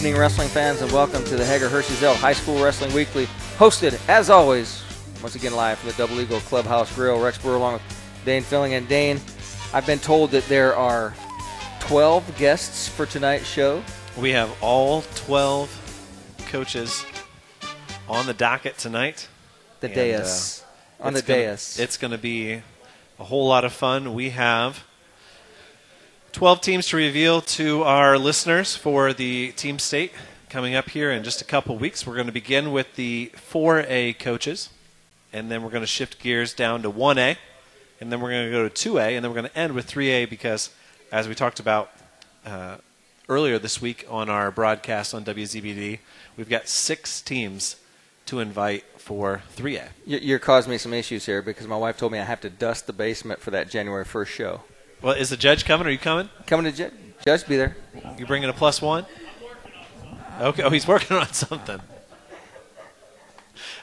Evening, wrestling fans, and welcome to the Hager Hershey Zell High School Wrestling Weekly, hosted, as always, once again live from the Double Eagle Clubhouse Grill. Rex Brewer along with Dane Fuelling. And Dane, I've been told that there are 12 guests for tonight's show. We have all 12 coaches on the docket tonight. The And, dais. uh, On the gonna- dais. It's going to be a whole lot of fun. We have 12 teams to reveal to our listeners for the team state coming up here in just a couple weeks. We're going to begin with the 4A coaches, and then we're going to shift gears down to 1A, and then we're going to go to 2A, and then we're going to end with 3A because, as we talked about uh, earlier this week on our broadcast on WZBD, we've got six teams to invite for 3A. You- You're causing me some issues here because my wife told me I have to dust the basement for that January 1st show. Well, is the judge coming? Are you coming? Coming to ju- Judge, be there. You bringing a plus one? Okay. Oh, he's working on something.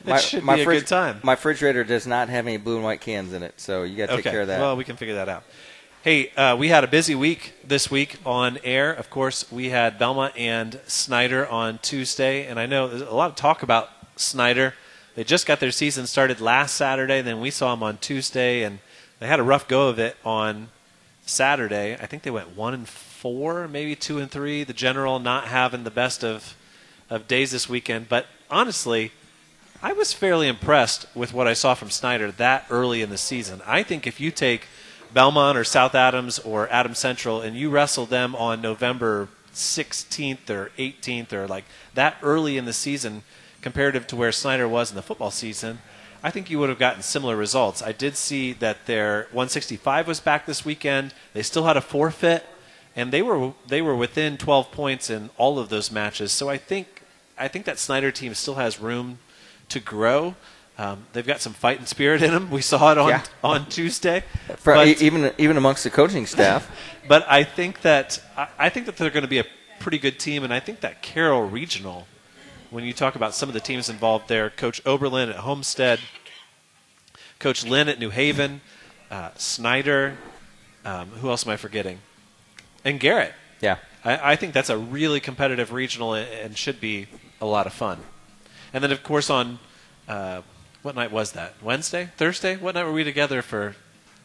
It should be a good time. My refrigerator does not have any blue and white cans in it, so you got to okay. take care of that. Well, we can figure that out. Hey, uh, we had a busy week this week on air. Of course, we had Belmont and Snyder on Tuesday, and I know there's a lot of talk about Snyder. They just got their season started last Saturday, then we saw them on Tuesday, and they had a rough go of it on Saturday. I think they went one and four, maybe two and three. The general not having the best of of days this weekend, but honestly, I was fairly impressed with what I saw from Snyder that early in the season. I think if you take Belmont or South Adams or Adams Central and you wrestle them on November 16th or 18th or like that early in the season comparative to where Snyder was in the football season, I think you would have gotten similar results. I did see that their 165 was back this weekend. They still had a forfeit and they were they were within 12 points in all of those matches. So I think I think that Snyder team still has room to grow. Um, they've got some fighting spirit in them. We saw it on Yeah. on Tuesday. For, But- even even amongst the coaching staff. but I think that I, I think that they're going to be a pretty good team, and I think that Carroll Regional, when you talk about some of the teams involved there, Coach Oberlin at Homestead, Coach Lynn at New Haven, uh, Snyder, um, who else am I forgetting? And Garrett. yeah. I, I think that's a really competitive regional and, and should be a lot of fun. And then, of course, on uh, what night was that? Wednesday, Thursday? What night were we together for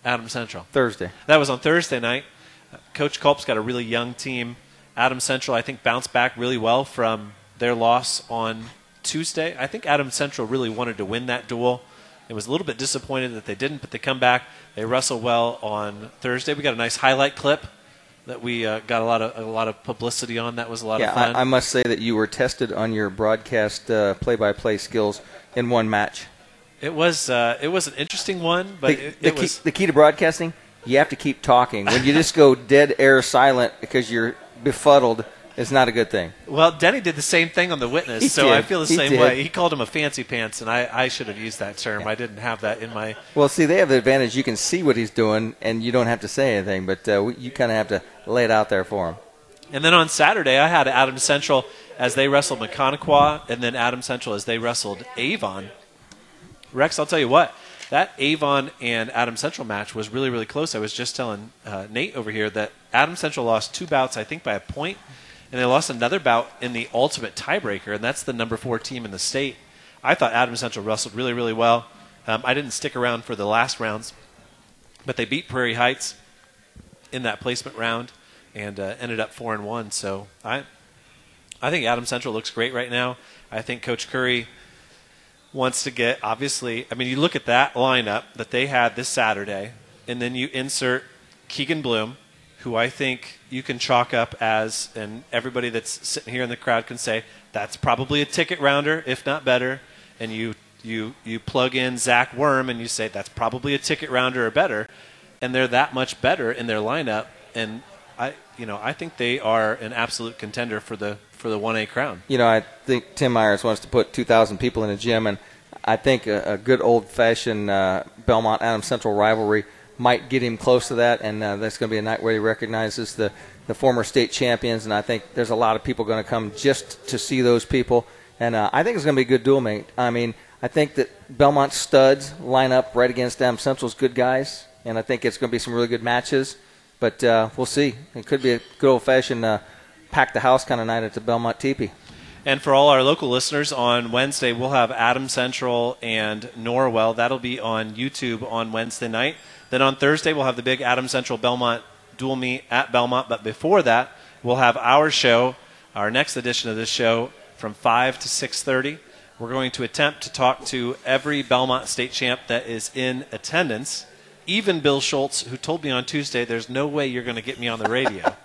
Adam Central? Thursday. That was on Thursday night. Uh, Coach Culp's got a really young team. Adam Central, I think, bounced back really well from their loss on Tuesday. I think Adam Central really wanted to win that duel. It was a little bit disappointed that they didn't, but they come back. They wrestle well on Thursday. We got a nice highlight clip that we uh, got a lot of a lot of publicity on. That was a lot Yeah, of fun. I, I must say that you were tested on your broadcast uh, play-by-play skills in one match. it was uh, it was an interesting one, but the, it, the it key, was the key to broadcasting, you have to keep talking. When you just go dead air silent because you're befuddled, it's not a good thing. Well, Denny did the same thing on the witness, He so did. I feel the He same did. way. He called him a fancy pants, and I, I should have used that term. I didn't have that in my. Well, see, they have the advantage you can see what he's doing, and you don't have to say anything, but uh, you kind of have to lay it out there for him. And then on Saturday, I had Adam Central as they wrestled Mechaniqua, and then Adam Central as they wrestled Avon. Rex, I'll tell you what, that Avon and Adam Central match was really, really close. I was just telling uh, Nate over here that Adam Central lost two bouts, I think, by a point, and they lost another bout in the ultimate tiebreaker, and that's the number four team in the state. I thought Adam Central wrestled really, really well. Um, I didn't stick around for the last rounds, but they beat Prairie Heights in that placement round and uh, ended up four and one. So I, I think Adam Central looks great right now. I think Coach Curry wants to get obviously. I mean, you look at that lineup that they had this Saturday, and then you insert Keegan Bloom, who I think you can chalk up as, and everybody that's sitting here in the crowd can say that's probably a ticket rounder, if not better. And you you you plug in Zach Worm, and you say that's probably a ticket rounder or better, and they're that much better in their lineup. And I you know I think they are an absolute contender for the for the one A crown. You know, I think Tim Myers wants to put 2,000 people in a gym, and I think a, a good old-fashioned uh, Belmont Adams Central rivalry might get him close to that, and uh, that's going to be a night where he recognizes the, the former state champions, and I think there's a lot of people going to come just to see those people, and uh, I think it's going to be a good duel, mate. I mean, I think that Belmont studs line up right against Adams Central's good guys, and I think it's going to be some really good matches, but uh, we'll see. It could be a good old-fashioned uh, pack the house kind of night at the Belmont Teepee. And for all our local listeners, on Wednesday we'll have Adam Central and Norwell. That'll be on YouTube on Wednesday night. Then on Thursday we'll have the big Adam Central Belmont dual meet at Belmont. But before that, we'll have our show, our next edition of this show, from five to six thirty. We're going to attempt to talk to every Belmont state champ that is in attendance, even Bill Schultz, who told me on Tuesday, "There's no way you're going to get me on the radio."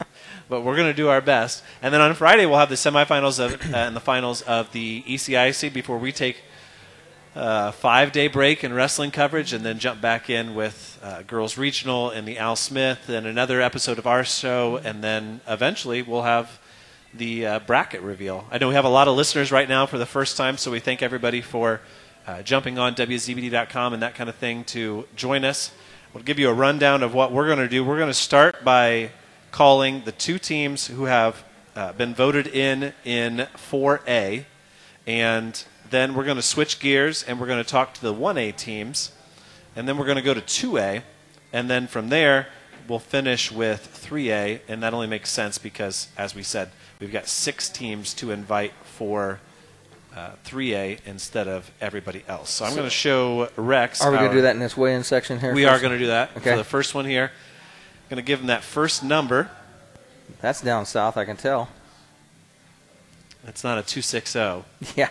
but we're going to do our best. And then on Friday, we'll have the semifinals of, uh, and the finals of the ECIC before we take a five day break in wrestling coverage and then jump back in with uh, girls regional and the Al Smith and another episode of our show. And then eventually we'll have the uh, bracket reveal. I know we have a lot of listeners right now for the first time, so we thank everybody for uh, jumping on WZBD.com and that kind of thing to join us. We'll give you a rundown of what we're going to do. We're going to start by calling the two teams who have uh, been voted in in 4A, and then we're going to switch gears and we're going to talk to the 1A teams, and then we're going to go to 2A, and then from there we'll finish with 3A, and that only makes sense because, as we said, we've got six teams to invite for. Uh, 3A instead of everybody else. So I'm going to show Rex. Are we going to do that in this weigh-in section here? We first? are going to do that Okay. for the first one here. I'm Going to give him that first number. That's down south, I can tell. That's not a 260. Yeah.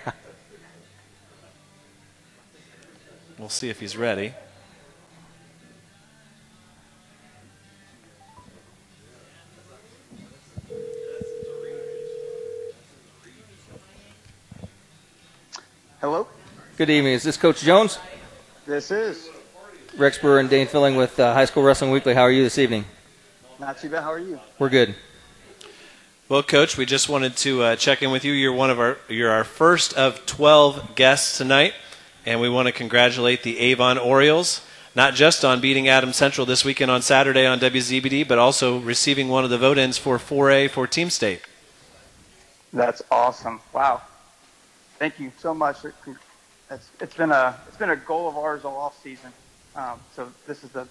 We'll see if he's ready. Hello, Good evening. Is this Coach Jones? this is Rex Brewer and Dane Fuelling with uh, High School Wrestling Weekly. How are you this evening? not too bad. How are you? We're good. Well, Coach, we just wanted to uh, check in with you. You're one of our you're our first of 12 guests tonight, and we want to congratulate the Avon Orioles not just on beating Adam Central this weekend on Saturday on WZBD, but also receiving one of the vote-ins for 4A for Team State. That's awesome. Wow. Thank you so much. It's, it's been a it's been a goal of ours all off season. Um, so this is the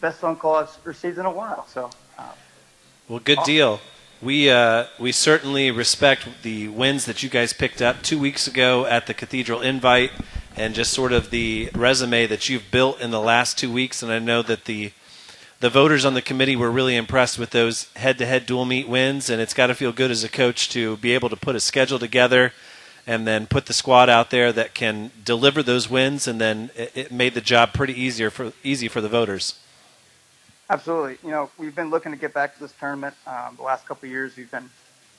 best phone call I've received in a while. So um, Well, good deal. We uh, we certainly respect the wins that you guys picked up two weeks ago at the Cathedral Invite, and just sort of the resume that you've built in the last two weeks. And I know that the the voters on the committee were really impressed with those head-to-head dual meet wins, and it's got to feel good as a coach to be able to put a schedule together and then put the squad out there that can deliver those wins, and then it, it made the job pretty easier for easy for the voters. Absolutely, you know, we've been looking to get back to this tournament. Um, the last couple years, we've been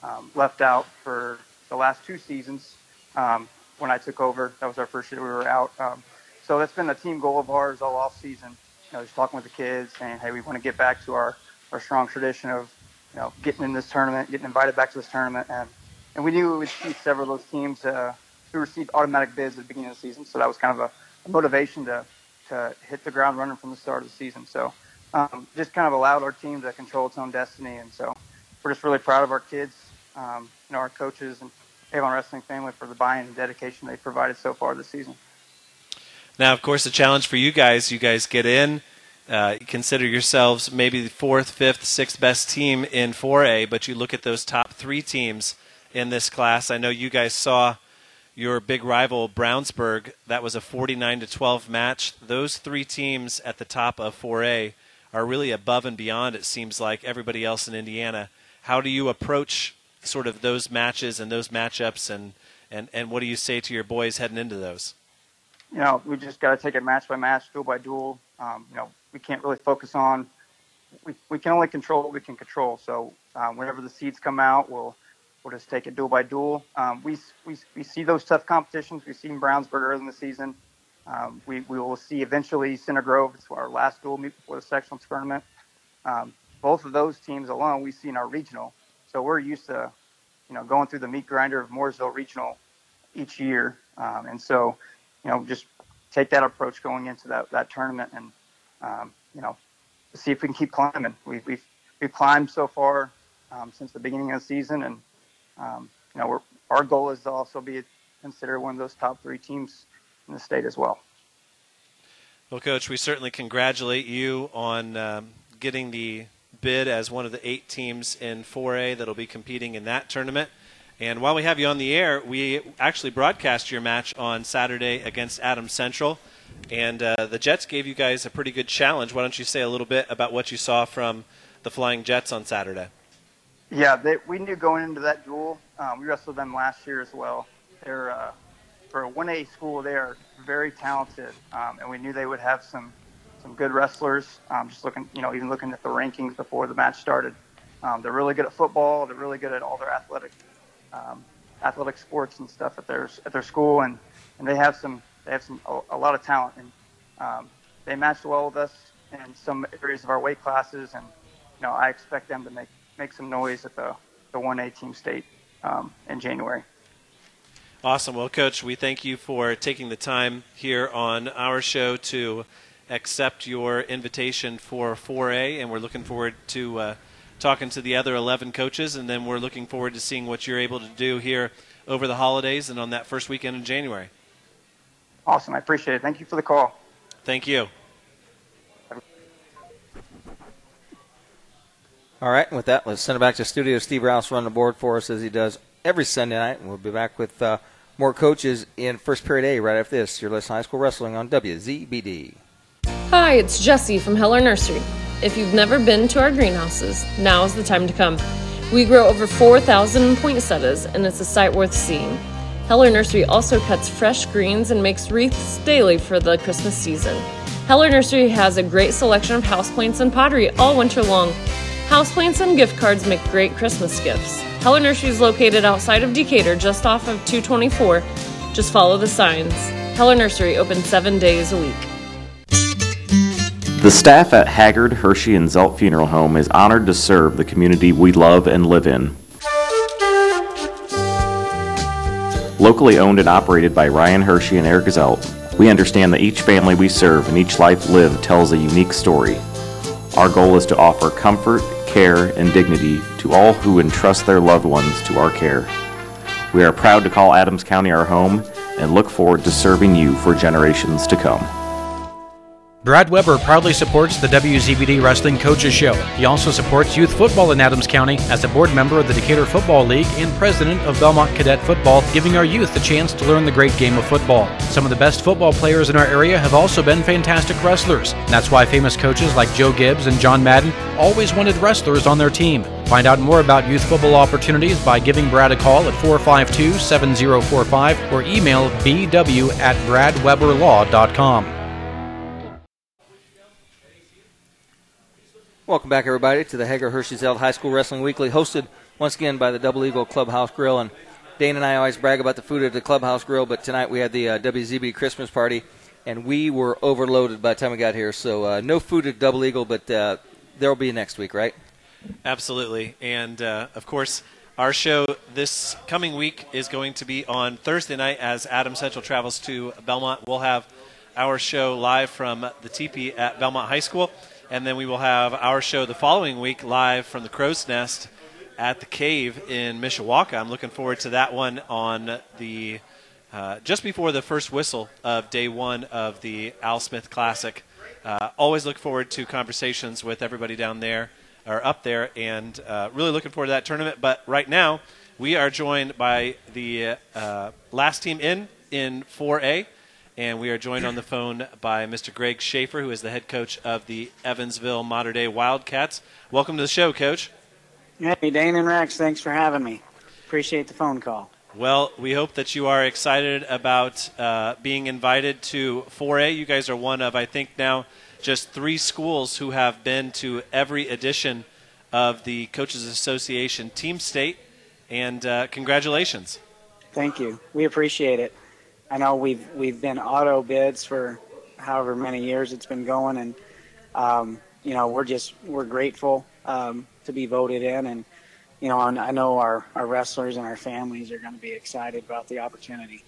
um, left out for the last two seasons. Um, when I took over, that was our first year we were out. Um, so that's been a team goal of ours all off season. You know, just talking with the kids, saying, "Hey, we want to get back to our, our strong tradition of, you know, getting in this tournament, getting invited back to this tournament." And and we knew we would see several of those teams uh, who received automatic bids at the beginning of the season. So that was kind of a, a motivation to to hit the ground running from the start of the season. So um, just kind of allowed our team to control its own destiny. And so we're just really proud of our kids, um, you know, our coaches and Avon Wrestling family for the buy-in and dedication they've provided so far this season. Now, of course, the challenge for you guys, you guys get in, uh, consider yourselves maybe the fourth, fifth, sixth best team in 4A, but you look at those top three teams in this class. I know you guys saw your big rival Brownsburg. That was a 49 to 12 match. Those three teams at the top of 4A are really above and beyond. It seems like everybody else in Indiana. How do you approach sort of those matches and those matchups, and and and what do you say to your boys heading into those? you know, we just got to take it match by match, duel by duel. Um, you know, we can't really focus on. We, we can only control what we can control. So um, whenever the seeds come out, we'll we'll just take it duel by duel. Um, we, we we see those tough competitions. We've seen Brownsburg early in the season. Um, we we will see eventually Center Grove. It's our last duel meet before the sectional tournament. Um, both of those teams alone we see in our regional. So we're used to, you know, going through the meat grinder of Mooresville Regional each year, um, and so you know, just take that approach going into that, that tournament and, um, you know, see if we can keep climbing. We've, we've, we've climbed so far um, since the beginning of the season. And, um, you know, our goal is to also be considered one of those top three teams in the state as well. Well, Coach, we certainly congratulate you on um, getting the bid as one of the eight teams in 4A that'll be competing in that tournament. And while we have you on the air, we actually broadcast your match on Saturday against Adams Central. And uh, the Jets gave you guys a pretty good challenge. Why don't you say a little bit about what you saw from the Flying Jets on Saturday? Yeah, they, we knew going into that duel. Um, we wrestled them last year as well. They're uh, for a 1A school. They are very talented, um, and we knew they would have some some good wrestlers. Um, just looking, you know, even looking at the rankings before the match started, um, they're really good at football. They're really good at all their athletic um, athletic sports and stuff at their at their school, and, and they have some they have some a, a lot of talent, and um, they matched well with us in some areas of our weight classes, and you know I expect them to make make some noise at the the 1A team state um, in January. Awesome. Well, Coach, we thank you for taking the time here on our show to accept your invitation for 4A, and we're looking forward to uh, talking to the other 11 coaches, and then we're looking forward to seeing what you're able to do here over the holidays and on that first weekend in January. Awesome. I appreciate it. Thank you for the call. Thank you. All right, with that, let's send it back to studio. Steve Rouse run the board for us as he does every Sunday night, and we'll be back with uh, more coaches in first period A right after this. You're listening to High School Wrestling on WZBD. Hi, it's Jesse from Heller Nursery. If you've never been to our greenhouses, now is the time to come. We grow over 4,000 poinsettias, and it's a sight worth seeing. Heller Nursery also cuts fresh greens and makes wreaths daily for the Christmas season. Heller Nursery has a great selection of houseplants and pottery all winter long. Houseplants and gift cards make great Christmas gifts. Heller Nursery is located outside of Decatur, just off of 224. Just follow the signs. Heller Nursery open seven days a week. The staff at Haggard, Hershey, and Zelt Funeral Home is honored to serve the community we love and live in. Locally owned and operated by Ryan Hershey and Eric Zelt, we understand that each family we serve and each life lived tells a unique story. Our goal is to offer comfort, care, and dignity to all who entrust their loved ones to our care. We are proud to call Adams County our home and look forward to serving you for generations to come. Brad Weber proudly supports the WZBD Wrestling Coaches Show. He also supports youth football in Adams County as a board member of the Decatur Football League and president of Belmont Cadet Football, giving our youth the chance to learn the great game of football. Some of the best football players in our area have also been fantastic wrestlers. That's why famous coaches like Joe Gibbs and John Madden always wanted wrestlers on their team. Find out more about youth football opportunities by giving Brad a call at 452 7045 or email bw at bradweberlaw.com. Welcome back, everybody, to the Hager Hersheyzeld High School Wrestling Weekly, hosted once again by the Double Eagle Clubhouse Grill. And Dane and I always brag about the food at the Clubhouse Grill, but tonight we had the uh, WZB Christmas party, and we were overloaded by the time we got here. So uh, no food at Double Eagle, but uh, there will be next week, right? Absolutely. And uh, of course, our show this coming week is going to be on Thursday night as Adam Central travels to Belmont. We'll have our show live from the teepee at Belmont High School. And then we will have our show the following week live from the Crow's Nest at the Cave in Mishawaka. I'm looking forward to that one on the uh, just before the first whistle of day one of the Al Smith Classic. Uh, always look forward to conversations with everybody down there or up there, and uh, really looking forward to that tournament. But right now, we are joined by the uh, last team in in 4A. And we are joined on the phone by Mr. Greg Schaefer, who is the head coach of the Evansville Mater Dei Wildcats. Welcome to the show, Coach. Hey, Dane and Rex, thanks for having me. Appreciate the phone call. Well, we hope that you are excited about uh, being invited to 4A. You guys are one of, I think, now just three schools who have been to every edition of the Coaches Association Team State, and uh, congratulations. Thank you. We appreciate it. I know we've we've been auto bids for however many years it's been going, and um, you know we're just we're grateful um, to be voted in, and you know I know our our wrestlers and our families are going to be excited about the opportunity.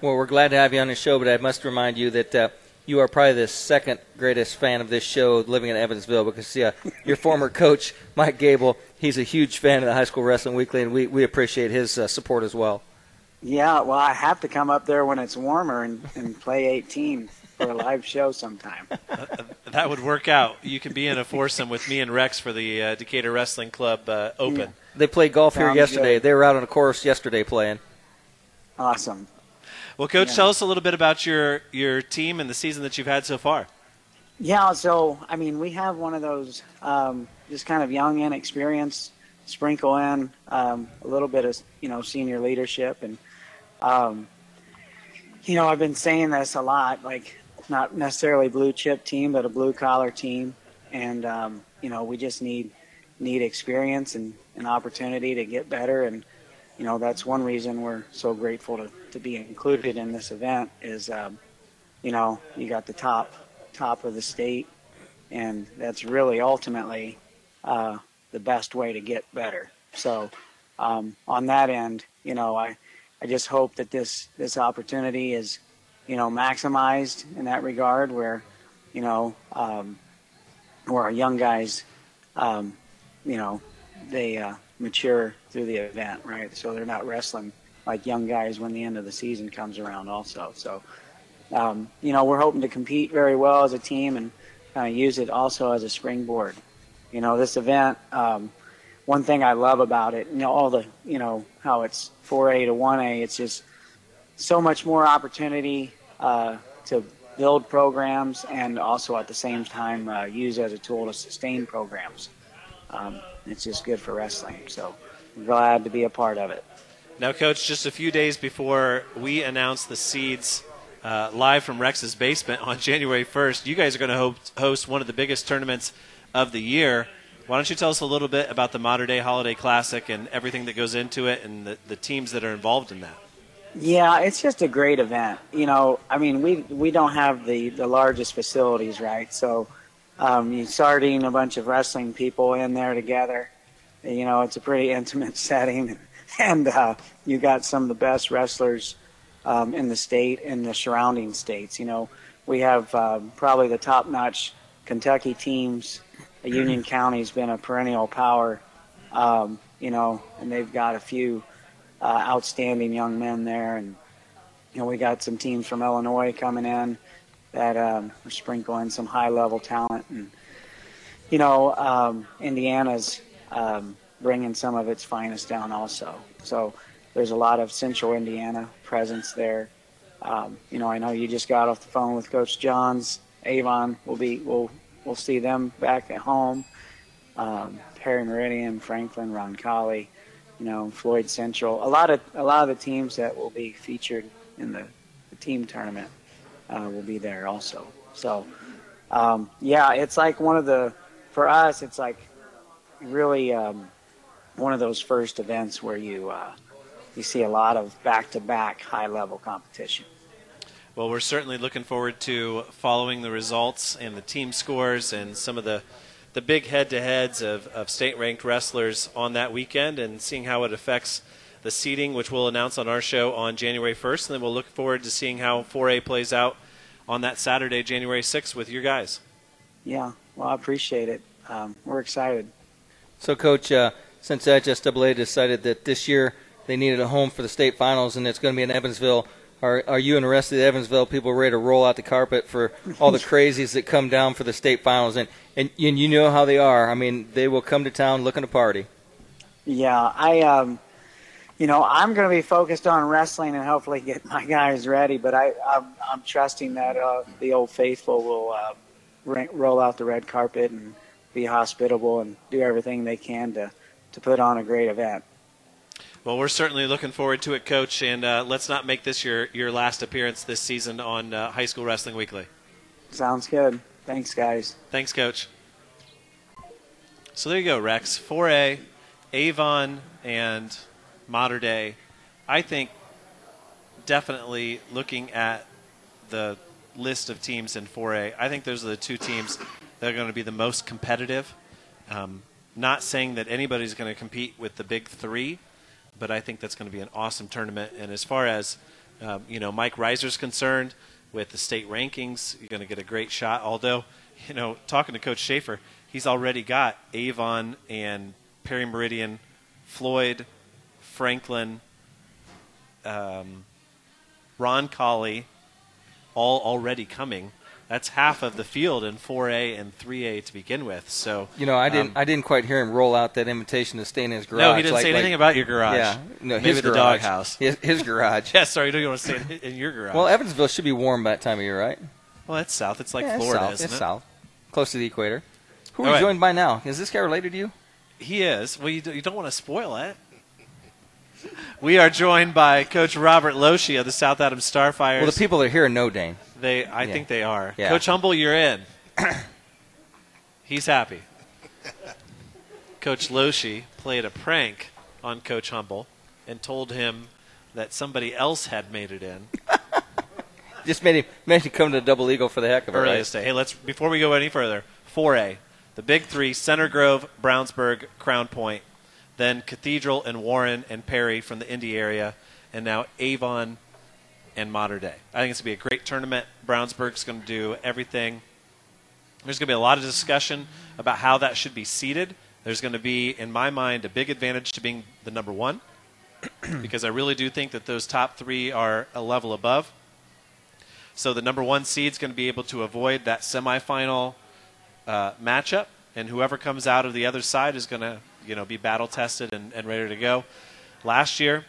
Well, we're glad to have you on the show, but I must remind you that. Uh, you are probably the second greatest fan of this show living in Evansville because yeah, your former coach Mike Gable, he's a huge fan of the High School Wrestling Weekly, and we, we appreciate his uh, support as well. Yeah, well, I have to come up there when it's warmer and, and play 18. for a live show sometime. That would work out. You could be in a foursome with me and Rex for the uh, Decatur Wrestling Club uh, Open. They played golf here yesterday. good. They were out on a course yesterday playing. Awesome. Well, Coach, Yeah. tell us a little bit about your, your team and the season that you've had so far. Yeah, so I mean, we have one of those um, just kind of young, inexperienced, sprinkle in um, a little bit of you know senior leadership, and um, you know I've been saying this a lot, like not necessarily blue chip team, but a blue collar team, and um, you know we just need need experience and an opportunity to get better, and you know that's one reason we're so grateful to, to be included in this event is um, you know you got the top top of the state, and that's really ultimately uh, the best way to get better. So, um, on that end, you know, I, I just hope that this this opportunity is, you know, maximized in that regard, where, you know, um, where our young guys, um, you know, they uh, mature through the event, right? So they're not wrestling like young guys when the end of the season comes around, also. So um, you know, we're hoping to compete very well as a team and kind of use it also as a springboard. You know, this event, um, one thing I love about it, you know, all the, you know, how it's 4A to 1A, it's just so much more opportunity uh, to build programs and also at the same time uh, use as a tool to sustain programs. Um, it's just good for wrestling. So I'm glad to be a part of it. Now, Coach, just a few days before we announce the seeds uh, live from Rex's basement on January 1st, you guys are going to host one of the biggest tournaments of the year. Why don't you tell us a little bit about the Mater Dei Holiday Classic and everything that goes into it and the, the teams that are involved in that? Yeah, it's just a great event. You know, I mean, we we don't have the the largest facilities, right? So, um, you starting a bunch of wrestling people in there together. You know, it's a pretty intimate setting, and uh, you got some of the best wrestlers um, in the state and the surrounding states. You know, we have um, probably the top-notch Kentucky teams. Union County's been a perennial power. Um, you know, and they've got a few uh, outstanding young men there, and you know we got some teams from Illinois coming in that um, are sprinkling some high level talent, and you know um, Indiana's um, bringing some of its finest down also. So there's a lot of Central Indiana presence there. Um, you know, I know you just got off the phone with Coach Johns. Avon will be we'll we'll see them back at home. Um, Perry Meridian, Franklin, Roncalli, you know, Floyd Central. A lot of a lot of the teams that will be featured in the, the team tournament uh, will be there also. So, um, yeah, it's like one of the for us. It's like really um, one of those first events where you uh, you see a lot of back-to-back high-level competition. Well, we're certainly looking forward to following the results and the team scores and some of the, the big head to heads of, of state ranked wrestlers on that weekend and seeing how it affects the seeding, which we'll announce on our show on January 1st. And then we'll look forward to seeing how 4A plays out on that Saturday, January 6th, with your guys. Yeah, well, I appreciate it. Um, we're excited. So, Coach, uh, since HSAA decided that this year they needed a home for the state finals and it's going to be in Evansville, are, are you and the rest of the Evansville people ready to roll out the carpet for all the crazies that come down for the state finals? And, and, and you know how they are. I mean, they will come to town looking to party. Yeah, I, um, you know, I'm going to be focused on wrestling and hopefully get my guys ready. But I, I'm, I'm trusting that uh, the old faithful will uh, ra- roll out the red carpet and be hospitable and do everything they can to, to put on a great event. Well, we're certainly looking forward to it, Coach. And uh, let's not make this your, your last appearance this season on uh, High School Wrestling Weekly. Sounds good. Thanks, guys. Thanks, Coach. So there you go, Rex. 4A, Avon, and Mater Dei. I think definitely looking at the list of teams in 4A, I think those are the two teams that are going to be the most competitive. Um, not saying that anybody's going to compete with the big three, but I think that's going to be an awesome tournament. And as far as um, you know, Mike Reiser's concerned with the state rankings, you're going to get a great shot. Although, you know, talking to Coach Schaefer, he's already got Avon and Perry Meridian, Floyd, Franklin, um, Roncalli, all already coming That's half of the field in 4A and 3A to begin with. So You know, I didn't. um, I didn't quite hear him roll out that invitation to stay in his garage. no, he didn't like- say anything like- about your garage. Yeah, no, maybe his the garage. doghouse. His, his garage. Yeah, sorry, don't want to stay in, in your garage. Well, Evansville should be warm by that time of year, right? well, it's south. It's like yeah, it's Florida, south. isn't it's it? south, close to the equator. Who are All we right. joined by now? Is this guy related to you? He is. Well, you, do, you don't want to spoil it. We are joined by Coach Robert Loshe of the South Adams Starfires. Well, the people that are here know Dane. They, I Yeah. think they are. Yeah. Coach Humble, you're in. He's happy. Coach Loshe played a prank on Coach Humble and told him that somebody else had made it in Just made him made him come to Double Eagle for the heck of it. early right? day. Hey, let's before we go any further. 4A, the big three: Center Grove, Brownsburg, Crown Point, then Cathedral and Warren and Perry from the Indy area, and now Avon and Mater Dei. I think it's going to be a great tournament. Brownsburg's going to do everything. There's going to be a lot of discussion about how that should be seated. There's going to be, in my mind, a big advantage to being the number one because I really do think that those top three are a level above. So the number one seed is going to be able to avoid that semifinal uh, matchup, and whoever comes out of the other side is going to, you know, be battle tested and, and ready to go. Last year,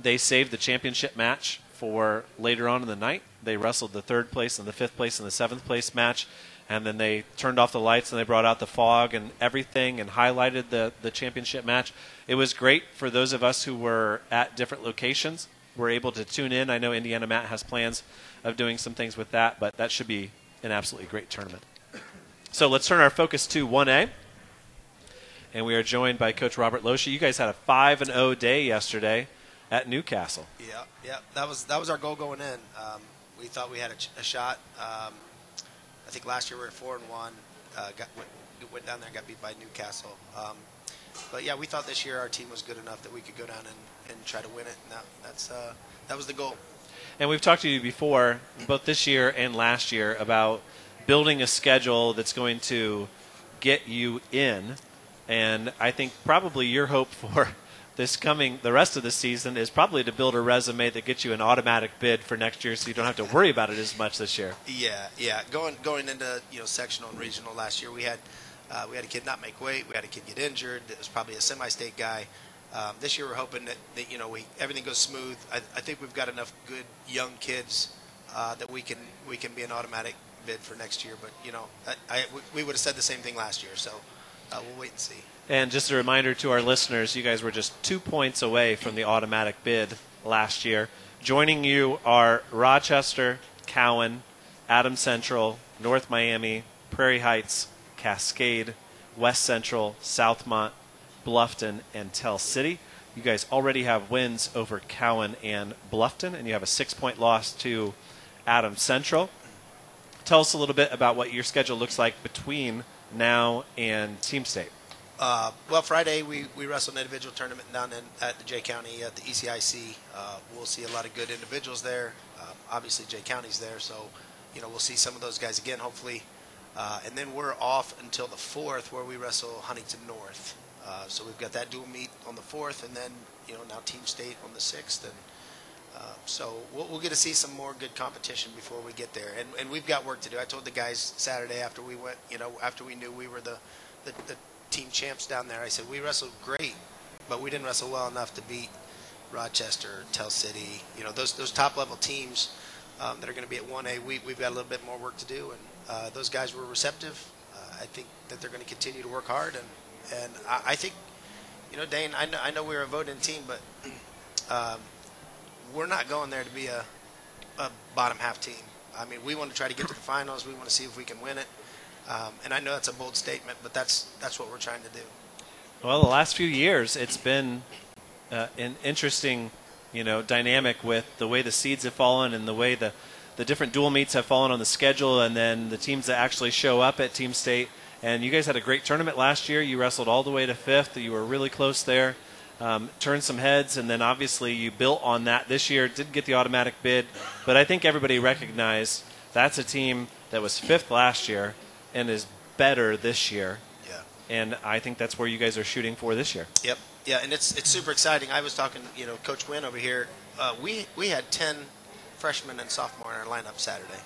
they saved the championship match for later on in the night. They wrestled the third place and the fifth place and the seventh place match, and then they turned off the lights and they brought out the fog and everything and highlighted the, the championship match. It was great for those of us who were at different locations. We're able to tune in. I know Indiana Mat has plans of doing some things with that, but that should be an absolutely great tournament. So let's turn our focus to 1A. And we are joined by Coach Robert Loshe. You guys had a 5 and 0 day yesterday at Newcastle. Yeah, yeah, that was that was our goal going in. Um, we thought we had a, ch- a shot. Um, I think last year we were four and one. Uh, got went, went down there and got beat by Newcastle. Um, but yeah, we thought this year our team was good enough that we could go down and, and try to win it. And that, that's uh, that was the goal. And we've talked to you before, both this year and last year, about building a schedule that's going to get you in. And I think probably your hope for this coming, the rest of the season, is probably to build a resume that gets you an automatic bid for next year so you don't have to worry about it as much this year. Yeah, yeah. Going going into you know sectional and regional last year, we had uh, we had a kid not make weight. We had a kid get injured. It was probably a semi-state guy. Um, this year, we're hoping that, that you know we everything goes smooth. I, I think we've got enough good young kids uh, that we can we can be an automatic bid for next year. But you know, I, I, we would have said the same thing last year. So uh, we'll wait and see. And just a reminder to our listeners, you guys were just two points away from the automatic bid last year. Joining you are Rochester, Cowan, Adam Central, North Miami, Prairie Heights, Cascade, West Central, Southmont, Bluffton, and Tell City. You guys already have wins over Cowan and Bluffton, and you have a six point loss to Adam Central. Tell us a little bit about what your schedule looks like between now and Team State. Uh, well, Friday we, we wrestle an individual tournament down in, at the Jay County at the ECIC. Uh, we'll see a lot of good individuals there. Um, obviously, Jay County's there, so you know we'll see some of those guys again, hopefully. Uh, and then we're off until the fourth, where we wrestle Huntington North. Uh, so we've got that dual meet on the fourth, and then you know now Team State on the sixth, and uh, so we'll, we'll get to see some more good competition before we get there. And, and we've got work to do. I told the guys Saturday after we went, you know, after we knew we were the, the, the team champs down there, I said, we wrestled great, but we didn't wrestle well enough to beat Rochester, Tell City, you know, those, those top level teams um, that are going to be at 1A. We, we've got a little bit more work to do. And uh, those guys were receptive. Uh, I think that they're going to continue to work hard. And, and I, I think, you know, Dane, I know, I know we were a voting team, but um, we're not going there to be a, a bottom half team. I mean, we want to try to get to the finals. We want to see if we can win it. Um, and I know that's a bold statement, but that's that's what we're trying to do. Well, the last few years, it's been uh, an interesting, you know, dynamic with the way the seeds have fallen and the way the the different dual meets have fallen on the schedule, and then the teams that actually show up at Team State. And you guys had a great tournament last year. You wrestled all the way to fifth. You were really close there. Um, turned some heads, and then obviously you built on that this year. Didn't get the automatic bid, but I think everybody recognized that's a team that was fifth last year and is better this year. Yeah. And I think that's where you guys are shooting for this year. Yep. Yeah, and it's it's super exciting. I was talking, you know, Coach Wynn over here. Uh, we we had ten freshmen and sophomore in our lineup Saturday.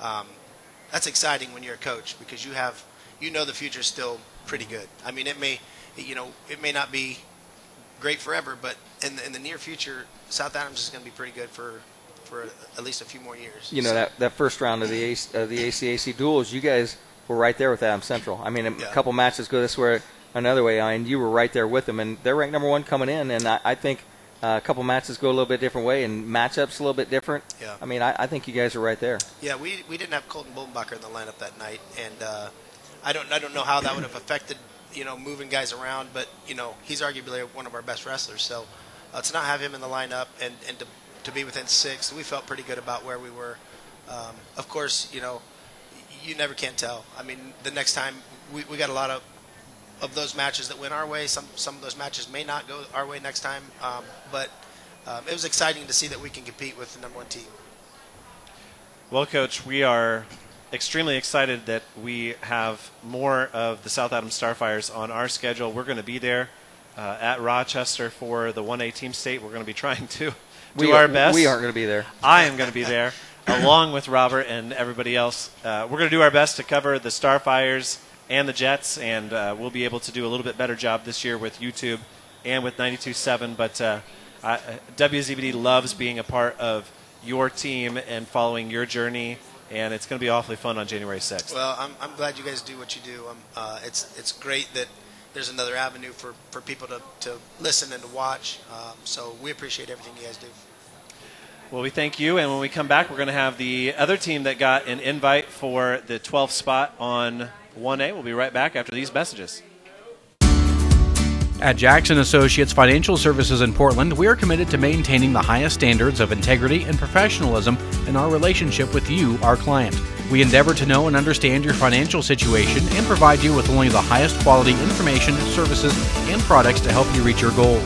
um, that's exciting when you're a coach because you have you know the future's still pretty good. I mean, it may you know it may not be great forever, but in the, in the near future, South Adams is going to be pretty good for for at least a few more years. You know So- that that first round of the AC, uh, the ACAC duels, you guys were right there with Adams Central. I mean, a Yeah. couple matches go this way, another way, and you were right there with them, and they're ranked number one coming in, and I, I think. Uh, a couple matches go a little bit different way, and matchups a little bit different. Yeah. I mean, I, I think you guys are right there. Yeah, we, we didn't have Colton Bullenbacher in the lineup that night, and uh, I don't I don't know how that would have affected you know moving guys around, but you know he's arguably one of our best wrestlers. So uh, to not have him in the lineup and, and to, to be within six, we felt pretty good about where we were. Um, of course, you know you never can tell. I mean, the next time we, we got a lot of of those matches that went our way. Some some of those matches may not go our way next time, um, but um, it was exciting to see that we can compete with the number one team. Well, Coach, we are extremely excited that we have more of the South Adams Starfires on our schedule. We're going to be there uh, at Rochester for the 1A team state. We're going to be trying to do we our are, best. We aren't going to be there. I am going to be there, along with Robert and everybody else. Uh, we're going to do our best to cover the Starfires and the Jets, and uh, we'll be able to do a little bit better job this year with YouTube and with 92.7. But uh, I, WZBD loves being a part of your team and following your journey, and it's going to be awfully fun on January 6th. Well, I'm, I'm glad you guys do what you do. Um, uh, it's it's great that there's another avenue for, for people to, to listen and to watch. Um, so we appreciate everything you guys do. Well, we thank you, and when we come back, we're going to have the other team that got an invite for the 12th spot on 1A. We'll be right back after these messages. At Jackson Associates Financial Services in Portland, we are committed to maintaining the highest standards of integrity and professionalism in our relationship with you, our client. We endeavor to know and understand your financial situation and provide you with only the highest quality information, services, and products to help you reach your goals.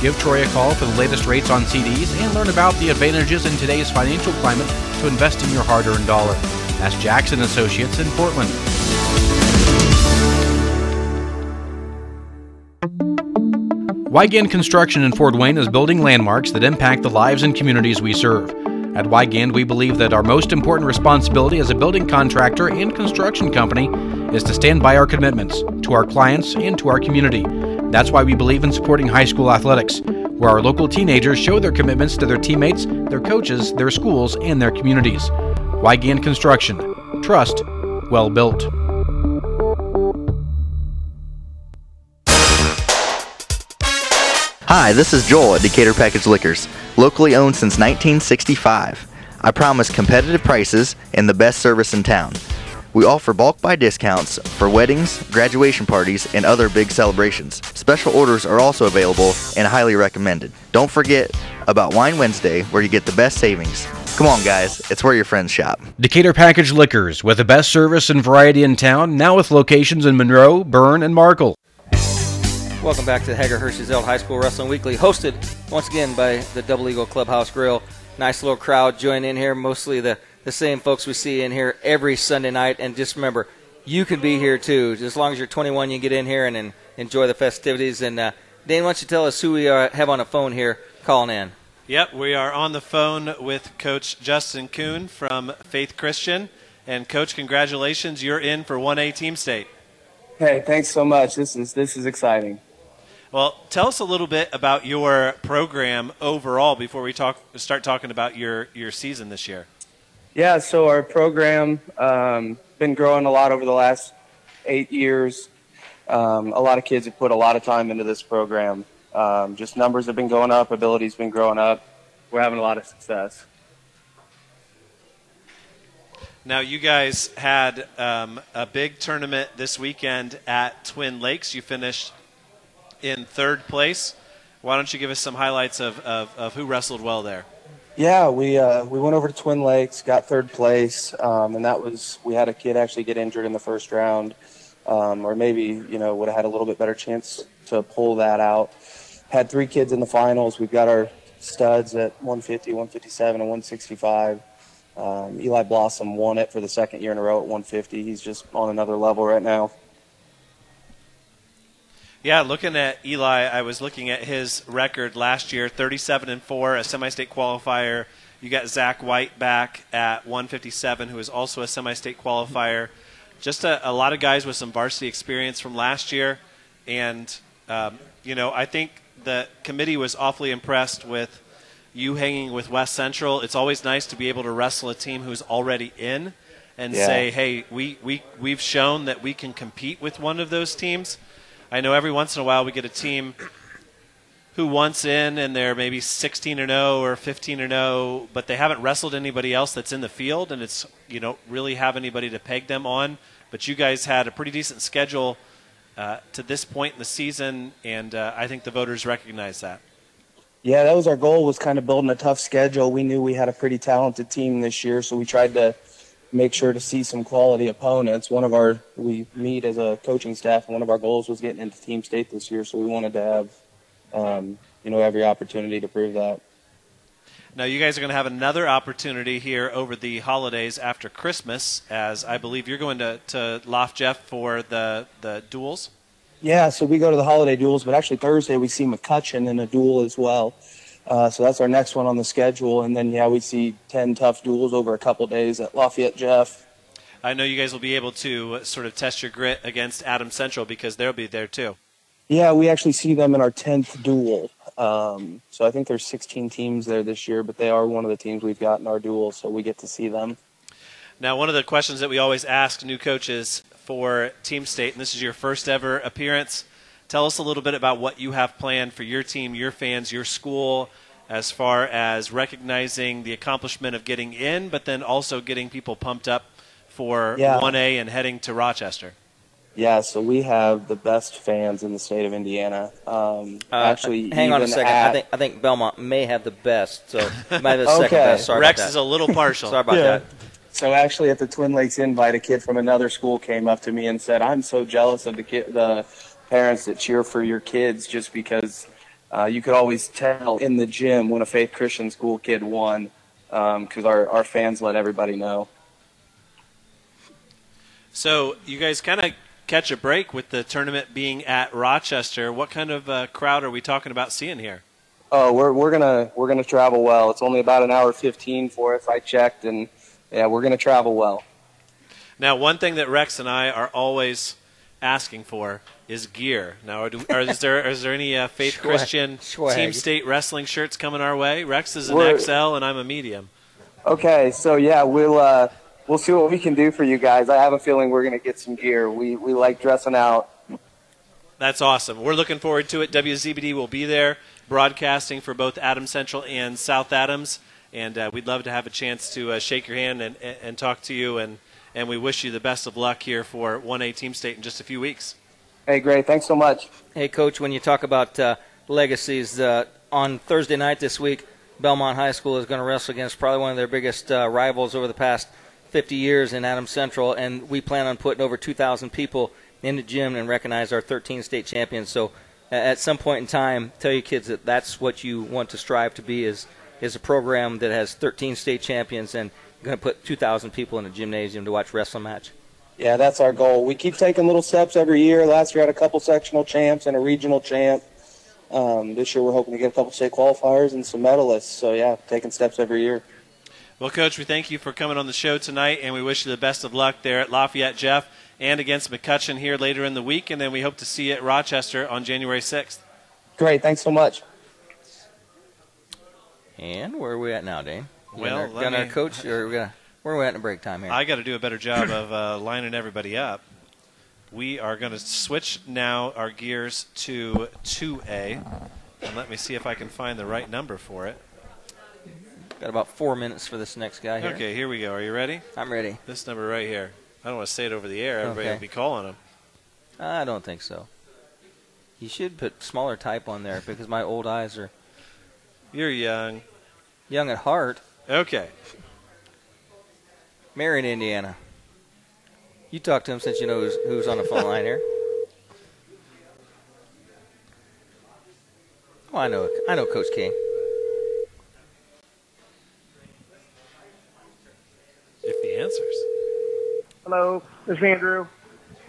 Give Troy a call for the latest rates on CDs and learn about the advantages in today's financial climate to invest in your hard earned dollar. That's Jackson Associates in Portland. Weigand Construction in Fort Wayne is building landmarks that impact the lives and communities we serve. At Weigand, we believe that our most important responsibility as a building contractor and construction company is to stand by our commitments to our clients and to our community. That's why we believe in supporting high school athletics, where our local teenagers show their commitments to their teammates, their coaches, their schools, and their communities. Weigand Construction. Trust. Well built. Hi, this is Joel at Decatur Package Liquors, locally owned since 1965. I promise competitive prices and the best service in town. We offer bulk buy discounts for weddings, graduation parties, and other big celebrations. Special orders are also available and highly recommended. Don't forget about Wine Wednesday, where you get the best savings. Come on, guys, it's where your friends shop. Decatur Package Liquors, with the best service and variety in town, now with locations in Monroe, Berne, and Markle. Welcome back to Hager Hershey's Held High School Wrestling Weekly, hosted once again by the Double Eagle Clubhouse Grill. Nice little crowd join in here, mostly the, the same folks we see in here every Sunday night. And just remember, you can be here too. As long as you're 21, you can get in here and, and enjoy the festivities. And uh, Dane, why don't you tell us who we are, have on the phone here calling in? Yep, we are on the phone with Coach Justin Kuhn from Faith Christian. And Coach, congratulations, you're in for 1A Team State. Hey, thanks so much. This is this is exciting. Well, tell us a little bit about your program overall before we talk start talking about your, your season this year. Yeah, so our program um, been growing a lot over the last eight years. Um, a lot of kids have put a lot of time into this program. Um, just numbers have been going up, abilities been growing up. We're having a lot of success. Now, you guys had um, a big tournament this weekend at Twin Lakes. You finished in third place. Why don't you give us some highlights of, of, of who wrestled well there? Yeah, we uh, we went over to Twin Lakes, got third place, um, and that was we had a kid actually get injured in the first round, um, or maybe you know would have had a little bit better chance to pull that out. Had three kids in the finals. We've got our studs at 150, 157, and 165. Um, Eli Blossom won it for the second year in a row at 150. He's just on another level right now. Yeah, looking at Eli, I was looking at his record last year: 37 and four, a semi-state qualifier. You got Zach White back at 157, who is also a semi-state qualifier. Just a, a lot of guys with some varsity experience from last year, and um, you know I think the committee was awfully impressed with you hanging with West Central. It's always nice to be able to wrestle a team who's already in and Yeah. say, hey, we, we, we've shown that we can compete with one of those teams. I know every once in a while we get a team who wants in and they're maybe 16 or 0 or 15 or 0, but they haven't wrestled anybody else that's in the field, and it's you don't really have anybody to peg them on. But you guys had a pretty decent schedule uh, to this point in the season, and uh, I think the voters recognize that. Yeah, that was our goal. Was kind of building a tough schedule. We knew we had a pretty talented team this year, so we tried to make sure to see some quality opponents. One of our we meet as a coaching staff, and one of our goals was getting into team state this year. So we wanted to have, um, you know, every opportunity to prove that. Now, you guys are going to have another opportunity here over the holidays after Christmas, as I believe you're going to, to Loft Jeff for the, the duels. Yeah, so we go to the holiday duels, but actually Thursday we see McCutcheon in a duel as well. Uh, so that's our next one on the schedule, and then yeah, we see ten tough duels over a couple days at Lafayette Jeff. I know you guys will be able to uh, sort of test your grit against Adams Central because they'll be there too. Yeah, we actually see them in our tenth duel. Um, so I think there's 16 teams there this year, but they are one of the teams we've got in our duel, so we get to see them. Now, one of the questions that we always ask new coaches for Team State, and this is your first ever appearance, tell us a little bit about what you have planned for your team, your fans, your school, as far as recognizing the accomplishment of getting in, but then also getting people pumped up for Yeah. 1A and heading to Rochester. Yeah, so we have the best fans in the state of Indiana. Um, Uh, actually, hang on a second. at- I think I think Bellmont may have the best, so it might have the second best. Sorry Rex about that. is a little partial. Sorry about Yeah. that. So actually, at the Twin Lakes Invite, a kid from another school came up to me and said, "I'm so jealous of the kid, the parents that cheer for your kids, just because uh, you could always tell in the gym when a Faith Christian school kid won, because our our fans let everybody know." So you guys kind of catch a break with the tournament being at Rochester. What kind of uh, crowd are we talking about seeing here? Oh, we're we're gonna we're gonna travel well. It's only about an hour fifteen for us. I checked, and yeah, we're gonna travel well. Now, one thing that Rex and I are always asking for is gear. Now, are, do, are, is there is there any uh, Faith Swag. Christian Swag. Team State wrestling shirts coming our way? Rex is an We're- XL and I'm a medium. Okay, so yeah, we'll uh, we'll see what we can do for you guys. I have a feeling we're gonna get some gear. We we like dressing out. That's awesome. We're looking forward to it. WZBD will be there broadcasting for both Adams Central and South Adams, and uh, we'd love to have a chance to uh, shake your hand and, and, and talk to you. And, and we wish you the best of luck here for 1A Team State in just a few weeks. Hey, great. Thanks so much. Hey, Coach, when you talk about uh, legacies, uh, on Thursday night this week, Bellmont High School is going to wrestle against probably one of their biggest uh, rivals over the past 50 years in Adams Central, and we plan on putting over 2,000 people in the gym and recognize our 13 state champions. So, at some point in time, tell your kids that that's what you want to strive to be is is a program that has 13 state champions and going to put 2,000 people in a gymnasium to watch wrestling match. Yeah, that's our goal. We keep taking little steps every year. Last year, had a couple sectional champs and a regional champ. Um, this year, we're hoping to get a couple state qualifiers and some medalists. So yeah, taking steps every year. Well, Coach, we thank you for coming on the show tonight, and we wish you the best of luck there at Lafayette Jeff and against McCutcheon here later in the week, and then we hope to see you at Rochester on January 6th. Great. Thanks so much. And where are we at now, Dane? Well, got let our, got our me- coach, or we gonna, where are we at in break time here? I got to do a better job of uh, lining everybody up. We are going to switch now our gears to 2A, and let me see if I can find the right number for it. Got about four minutes for this next guy here. Okay, here we go. Are you ready? I'm ready. This number right here. I don't want to say it over the air. Everybody Okay. will be calling him. I don't think so. You should put smaller type on there because my old eyes are You're young. young at heart. Okay. Marion, Indiana. You talk to him since you know who's, who's on the phone line here. Oh, I know. I know Coach King. If he answers. Hello, this is Andrew.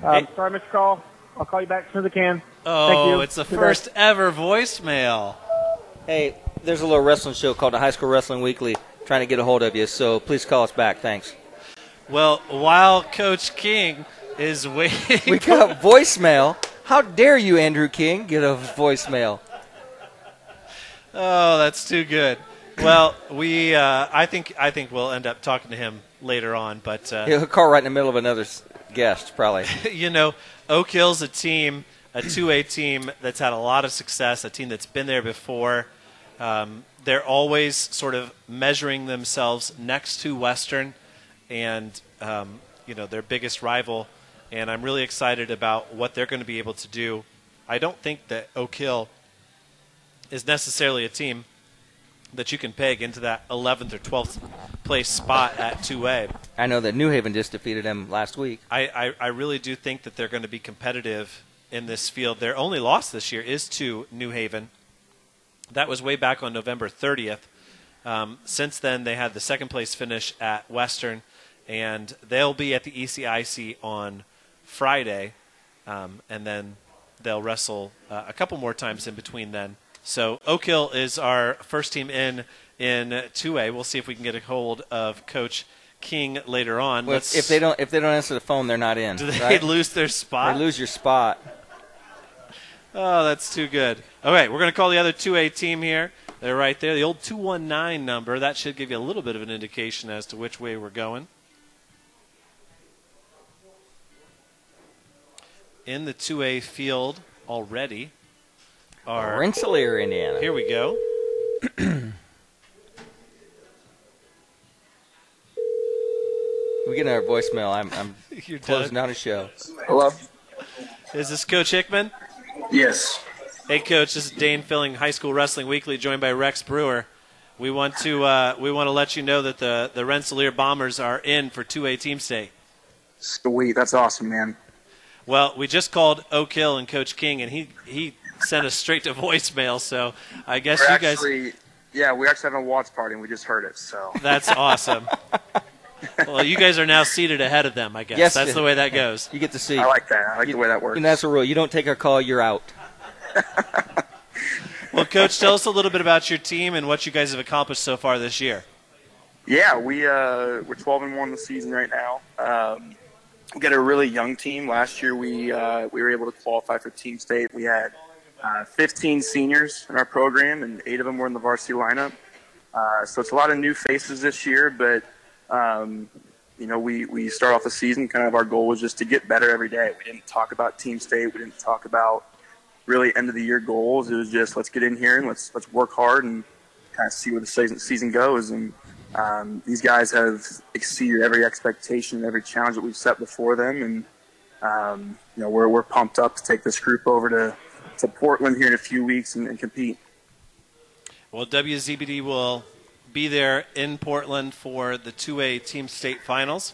Um, Hey. Sorry, Mr. Call. I'll call you back as soon as I can. Oh, Thank you. it's the Goodbye. first ever voicemail. Hey, there's a little wrestling show called the High School Wrestling Weekly. Trying trying to get a hold of you. So please call us back. Thanks. Well, while Coach King is waiting, We got voicemail. How dare you, Andrew King, get a voicemail? Oh, that's too good. Well, we uh, I think I think we'll end up talking to him later on, but uh, He'll call right in the middle of another s- guest, probably. you know, Oak Hill's a team, a 2A team that's had a lot of success, a team that's been there before. Um, they're always sort of measuring themselves next to Western and, um, you know, their biggest rival. And I'm really excited about what they're going to be able to do. I don't think that Oak Hill is necessarily a team that you can peg into that 11th or 12th place spot at 2A. I know that New Haven just defeated them last week. I, I, I really do think that they're going to be competitive in this field. Their only loss this year is to New Haven. That was way back on November 30th. Um, since then, they had the second place finish at Western, and they'll be at the ECIC on Friday, um, and then they'll wrestle uh, a couple more times in between then. So Oak Hill is our first team in in 2A. We'll see if we can get a hold of Coach King later on. Well, if they don't, if they don't answer the phone, they're not in. do they right? lose their spot? They lose your spot. Oh, that's too good. All right, we're going to call the other 2A team here. They're right there. The old 219 number. That should give you a little bit of an indication as to which way we're going. In the 2A field already are. Rensselaer, Indiana. Here we go. We get our voicemail. I'm, I'm You're closing done. down a show. Hello. Is this Coach Hickman? Yes. Hey, Coach. This is Dane Fuelling, High School Wrestling Weekly, joined by Rex Brewer. We want to uh, we want to let you know that the the Rensselaer Bombers are in for 2A Team State. Sweet. That's awesome, man. Well, we just called Oak Hill and Coach King, and he he sent us straight to voicemail. So I guess We're you guys. actually, yeah, we're actually having a watch party and we just heard it. So That's awesome. well, you guys are now seated ahead of them. I guess Yes, that's the way that goes. You get to see. I like that. I like the way that works. And that's a rule. You don't take a call, you're out. Well, Coach, tell us a little bit about your team and what you guys have accomplished so far this year. Yeah, we uh, we're 12 and one this season right now. Um, we got a really young team. Last year we uh, we were able to qualify for team state. We had uh, 15 seniors in our program, and eight of them were in the varsity lineup. Uh, so it's a lot of new faces this year, but um, you know we we start off the season kind of our goal was just to get better every day. We didn't talk about team state. We didn't talk about really end of the year goals. It was just let's get in here and let's let's work hard and kind of see where the season season goes. And um, these guys have exceeded every expectation, and every challenge that we've set before them, and um, you know we're we're pumped up to take this group over to to Portland here in a few weeks and, and compete. Well, WZBD will be there in Portland for the 2A Team State Finals.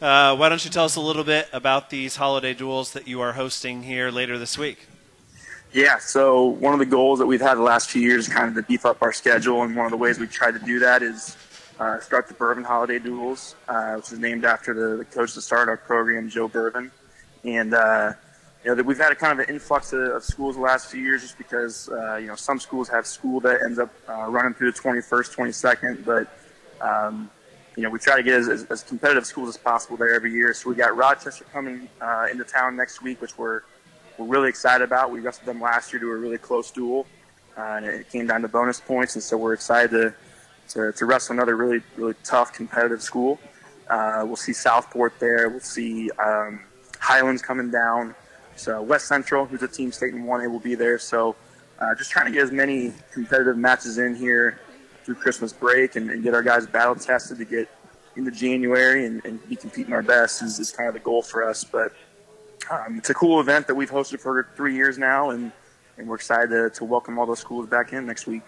Uh, why don't you tell us a little bit about these holiday duels that you are hosting here later this week? Yeah, so one of the goals that we've had the last few years is kind of to beef up our schedule, and one of the ways we tried to do that is uh, start the Bourbon Holiday Duels, uh, which is named after the, the coach that started our program, Joe Bourbon. And, uh, you know, that we've had a kind of an influx of, of schools the last few years just because, uh, you know, some schools have school that ends up uh, running through the 21st, 22nd, but, um, you know, we try to get as, as, as competitive schools as possible there every year. So we got Rochester coming uh, into town next week, which we're we're really excited about. We wrestled them last year to a really close duel, uh, and it came down to bonus points, and so we're excited to to, to wrestle another really really tough competitive school. Uh, we'll see Southport there. We'll see um, Highlands coming down. So West Central, who's a team state in 1A, will be there. So uh, just trying to get as many competitive matches in here through Christmas break and, and get our guys battle tested to get into January and, and be competing our best is, is kind of the goal for us. But um, it's a cool event that we've hosted for three years now, and, and we're excited to, to welcome all those schools back in next week.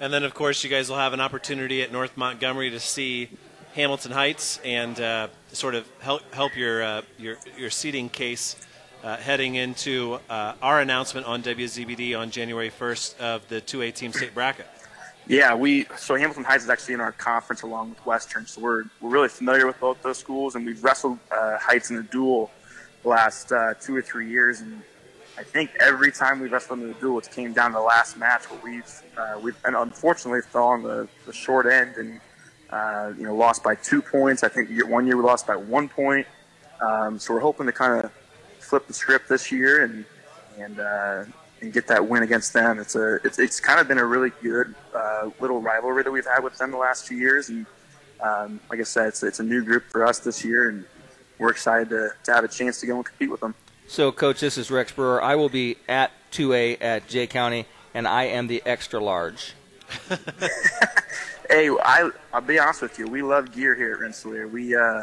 And then, of course, you guys will have an opportunity at North Montgomery to see Hamilton Heights and uh, sort of help help your uh, your your seating case uh, heading into uh, our announcement on WZBD on January 1st of the 2A Team State bracket. Yeah, we so Hamilton Heights is actually in our conference along with Western, so we're we're really familiar with both those schools, and we've wrestled uh, Heights in a duel last uh, two or three years, and I think every time we've wrestled in the duel, it came down to the last match where we've uh, we've and unfortunately fell on the, the short end and uh, you know lost by two points. I think one year we lost by one point. Um, so we're hoping to kind of flip the script this year and and uh, and get that win against them. It's a it's, it's kind of been a really good uh, little rivalry that we've had with them the last few years. And um, like I said, it's it's a new group for us this year, and we're excited to, to have a chance to go and compete with them. So, Coach, this is Rex Brewer. I will be at 2A at Jay County, and I am the extra large. hey, I, I'll be honest with you. We love gear here at Rensselaer. We, uh,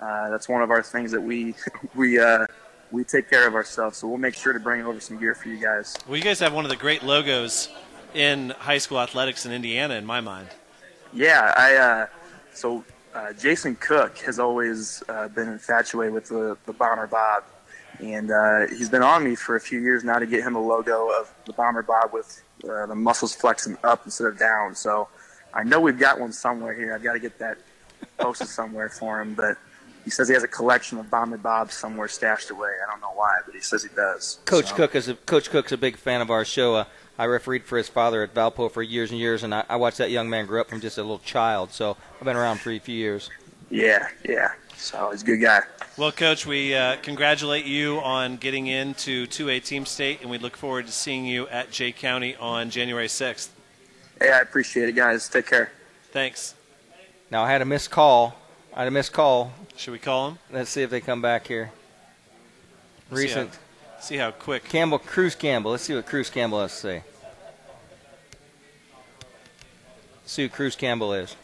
uh, that's one of our things that we, we, uh, we take care of ourselves. So we'll make sure to bring over some gear for you guys. Well, you guys have one of the great logos in high school athletics in Indiana, in my mind. Yeah, I. Uh, so uh, Jason Cook has always uh, been infatuated with the, the bomber bob, and uh, he's been on me for a few years now to get him a logo of the bomber bob with uh, the muscles flexing up instead of down. So I know we've got one somewhere here. I've got to get that posted somewhere for him, but he says he has a collection of bomber bobs somewhere stashed away. I don't know why, but he says he does. Coach so. Cook is a, Coach Cook's a big fan of our show. Uh, I refereed for his father at Valpo for years and years, and I, I watched that young man grow up from just a little child. So I've been around for a few years. Yeah, yeah. So he's a good guy. Well, Coach, we uh, congratulate you on getting into 2A Team State, and we look forward to seeing you at Jay County on January 6th. Hey, I appreciate it, guys. Take care. Thanks. Now, I had a missed call. I had a missed call. Should we call them? Let's see if they come back here. Recent. See how, see how quick. Campbell, Cruz Campbell. Let's see what Cruz Campbell has to say. see who Cruz Campbell is.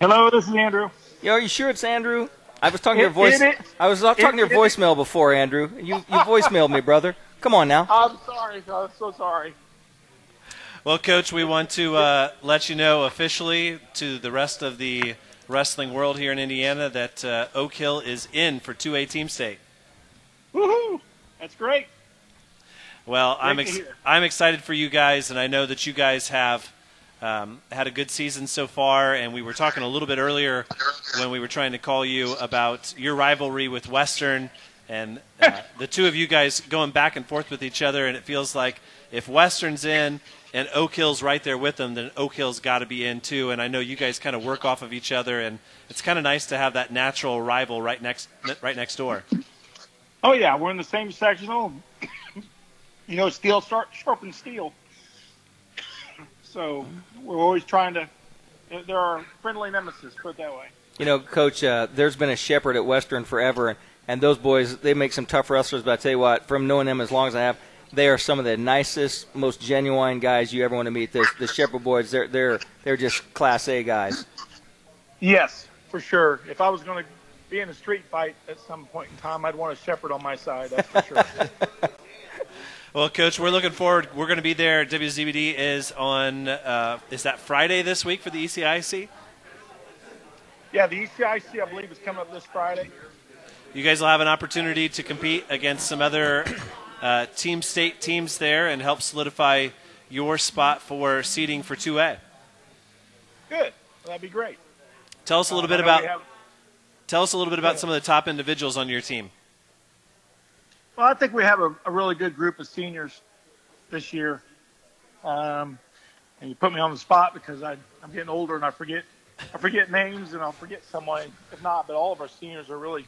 Hello, this is Andrew. Yo, are you sure it's Andrew? I was talking to your voice. It, I was talking to your voicemail before, Andrew. You you voicemailed me, brother. Come on now. I'm sorry. I'm so sorry. Well, Coach, we want to uh, let you know officially to the rest of the wrestling world here in Indiana that uh, Oak Hill is in for 2A Team State. Woohoo! That's great. Well, great I'm ex- I'm excited for you guys, and I know that you guys have um, had a good season so far, and we were talking a little bit earlier when we were trying to call you about your rivalry with Western and uh, the two of you guys going back and forth with each other, and it feels like if Western's in and Oak Hill's right there with them, then Oak Hill's got to be in too. And I know you guys kind of work off of each other, and it's kind of nice to have that natural rival right next right next door. Oh yeah, we're in the same sectional. you know, steel sharpens steel. So we're always trying to. There are friendly nemesis, put it that way. You know, Coach, uh, there's been a shepherd at Western forever, and, and those boys, they make some tough wrestlers. But I tell you what, from knowing them as long as I have, they are some of the nicest, most genuine guys you ever want to meet. The, the Shepherd boys, they're they're they're just class A guys. Yes, for sure. If I was going to be in a street fight at some point in time, I'd want a Shepherd on my side. That's for sure. Well, Coach, we're looking forward. We're going to be there. WZBD is on. Uh, is that Friday this week for the ECIC? Yeah, the ECIC, I believe, is coming up this Friday. You guys will have an opportunity to compete against some other uh, team state teams there and help solidify your spot for seeding for 2A. Good. Well, that'd be great. Tell us a little uh, bit about. Have... Tell us a little bit about some of the top individuals on your team. Well, I think we have a, a really good group of seniors this year. Um, and you put me on the spot because I, I'm getting older and I forget I forget names and I'll forget someone if not. But all of our seniors are really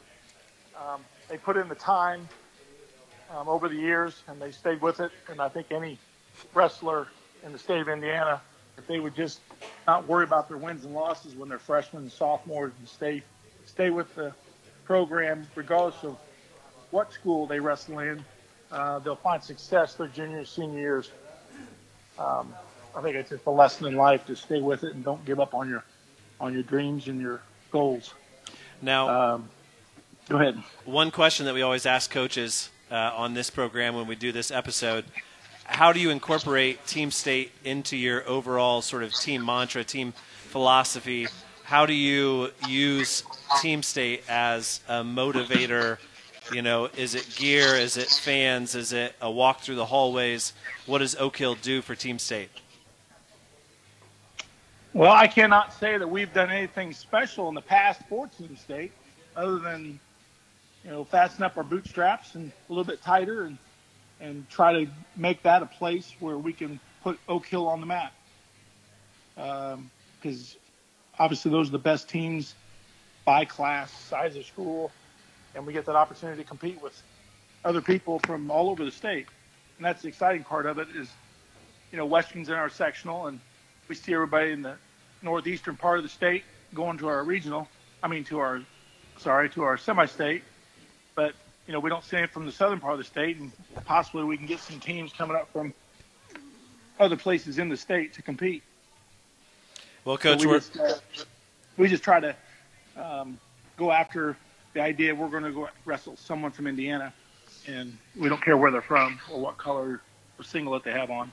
um, they put in the time um, over the years and they stayed with it. And I think any wrestler in the state of Indiana, if they would just not worry about their wins and losses when they're freshmen and sophomores and stay stay with the program regardless of what school they wrestle in, uh, they'll find success their junior senior years. Um, I think it's just a lesson in life to stay with it and don't give up on your on your dreams and your goals. Now, um, go ahead. One question that we always ask coaches uh, on this program when we do this episode: How do you incorporate Team State into your overall sort of team mantra, team philosophy? How do you use Team State as a motivator? You know, is it gear? Is it fans? Is it a walk through the hallways? What does Oak Hill do for Team State? Well, I cannot say that we've done anything special in the past for Team State, other than you know fasten up our bootstraps and a little bit tighter, and and try to make that a place where we can put Oak Hill on the map. Because um, obviously those are the best teams by class, size of school, and we get that opportunity to compete with other people from all over the state. And that's the exciting part of it is, you know, Western's in our sectional, and we see everybody in the northeastern part of the state going to our regional. I mean, to our, sorry, to our semi-state. But you know, we don't see it from the southern part of the state, and possibly we can get some teams coming up from other places in the state to compete. Well, coach, so we, just, uh, we just try to um, go after the idea we're going to go wrestle someone from Indiana, and we don't care where they're from or what color or singlet they have on.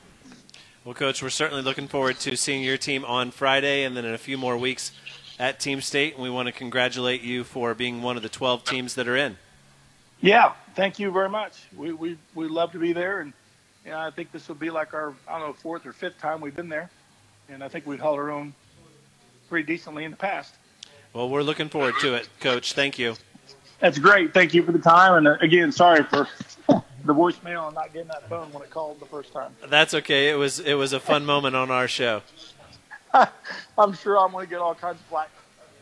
Well, coach, we're certainly looking forward to seeing your team on Friday, and then in a few more weeks at Team State. And we want to congratulate you for being one of the 12 teams that are in. Yeah, thank you very much. We we we love to be there, and you know, I think this will be like our I don't know fourth or fifth time we've been there, and I think we've held our own pretty decently in the past. Well, we're looking forward to it, Coach. Thank you. That's great. Thank you for the time, and uh, again, sorry for the voicemail and not getting that phone when it called the first time. That's okay. It was it was a fun moment on our show. I'm sure I'm going to get all kinds of flack,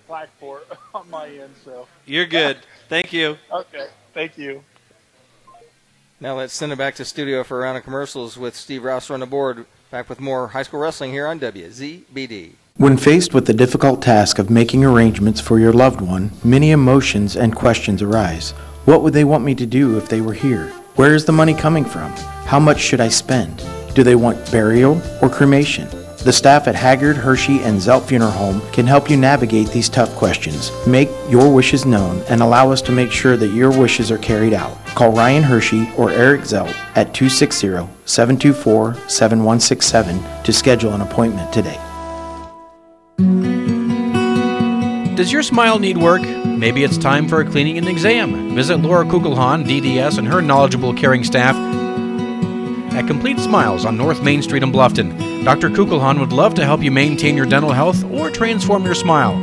flack for it on my end. So you're good. Thank you. Okay. Thank you. Now let's send it back to studio for a round of commercials with Steve Rouser on the board. Back with more high school wrestling here on WZBD. When faced with the difficult task of making arrangements for your loved one, many emotions and questions arise. What would they want me to do if they were here? Where is the money coming from? How much should I spend? Do they want burial or cremation? The staff at Haggard, Hershey, and Zelt Funeral Home can help you navigate these tough questions. Make your wishes known and allow us to make sure that your wishes are carried out. Call Ryan Hershey or Eric Zelt at 260 724 7167 to schedule an appointment today. Does your smile need work? Maybe it's time for a cleaning and exam. Visit Laura Kugelhahn, DDS, and her knowledgeable, caring staff at Complete Smiles on North Main Street in Bluffton. Dr. Kugelhahn would love to help you maintain your dental health or transform your smile.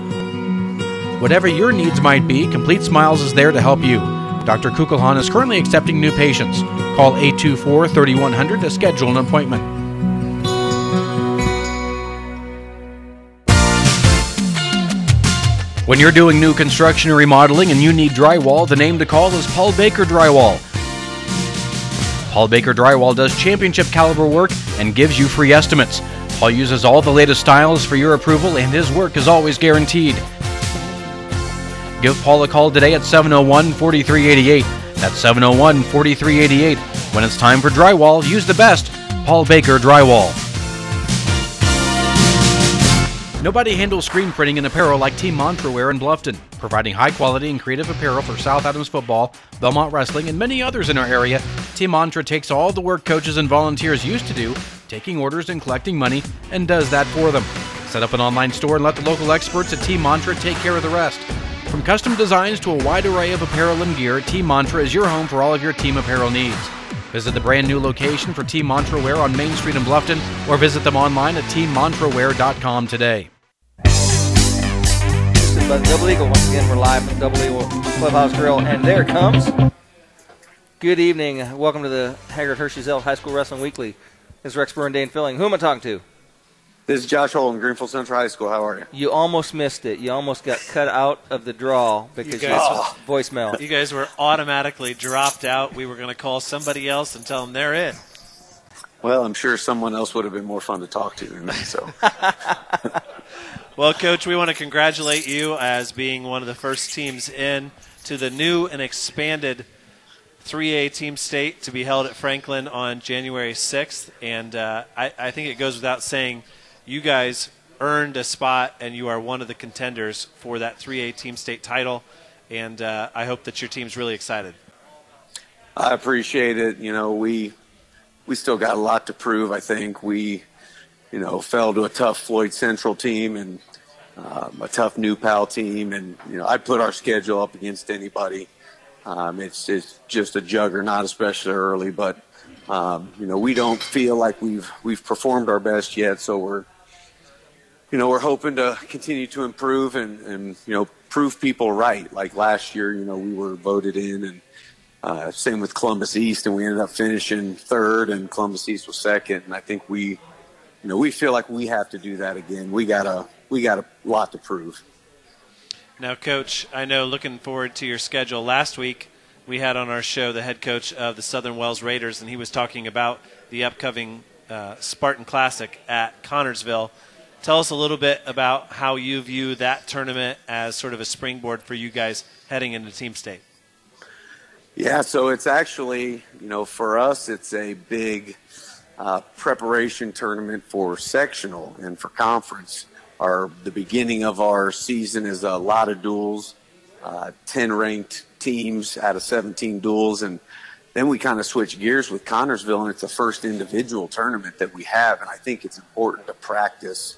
Whatever your needs might be, Complete Smiles is there to help you. Dr. Kugelhahn is currently accepting new patients. Call 824 3100 to schedule an appointment. When you're doing new construction or remodeling and you need drywall, the name to call is Paul Baker Drywall. Paul Baker Drywall does championship caliber work and gives you free estimates. Paul uses all the latest styles for your approval and his work is always guaranteed. Give Paul a call today at 701 4388. That's 701 4388. When it's time for drywall, use the best Paul Baker Drywall. Nobody handles screen printing and apparel like Team Mantra Wear in Bluffton, providing high quality and creative apparel for South Adams football, Bellmont wrestling, and many others in our area. Team Mantra takes all the work coaches and volunteers used to do, taking orders and collecting money, and does that for them. Set up an online store and let the local experts at Team Mantra take care of the rest. From custom designs to a wide array of apparel and gear, Team Mantra is your home for all of your team apparel needs. Visit the brand new location for Team Mantra Wear on Main Street in Bluffton or visit them online at teammantrawear.com today. But Double Eagle, once again, we're live from Double Eagle Clubhouse Grill, and there it comes. Good evening. Welcome to the Haggard Hershey Zelt High School Wrestling Weekly. This is Rex Burndane Fuelling. Who am I talking to? This is Josh Holm, Greenfield Central High School. How are you? You almost missed it. You almost got cut out of the draw because you, guys, oh. voicemail. You guys were automatically dropped out. We were going to call somebody else and tell them they're in. Well, I'm sure someone else would have been more fun to talk to than me. So. Well, Coach, we want to congratulate you as being one of the first teams in to the new and expanded 3A Team State to be held at Franklin on January 6th. And uh, I, I think it goes without saying, you guys earned a spot and you are one of the contenders for that 3A Team State title. And uh, I hope that your team's really excited. I appreciate it. You know, we we still got a lot to prove. I think we you know, fell to a tough Floyd Central team and um, a tough New Pal team, and you know, I put our schedule up against anybody. Um, it's it's just a juggernaut, especially early. But um, you know, we don't feel like we've we've performed our best yet, so we're you know, we're hoping to continue to improve and, and you know prove people right. Like last year, you know, we were voted in, and uh, same with Columbus East, and we ended up finishing third, and Columbus East was second. And I think we, you know, we feel like we have to do that again. We got a we got a lot to prove. Now, Coach, I know looking forward to your schedule. Last week, we had on our show the head coach of the Southern Wells Raiders, and he was talking about the upcoming uh, Spartan Classic at Connersville. Tell us a little bit about how you view that tournament as sort of a springboard for you guys heading into Team State. Yeah, so it's actually, you know, for us, it's a big uh, preparation tournament for sectional and for conference. Our the beginning of our season is a lot of duels, uh, ten ranked teams out of seventeen duels, and then we kind of switch gears with Connersville, and it's the first individual tournament that we have, and I think it's important to practice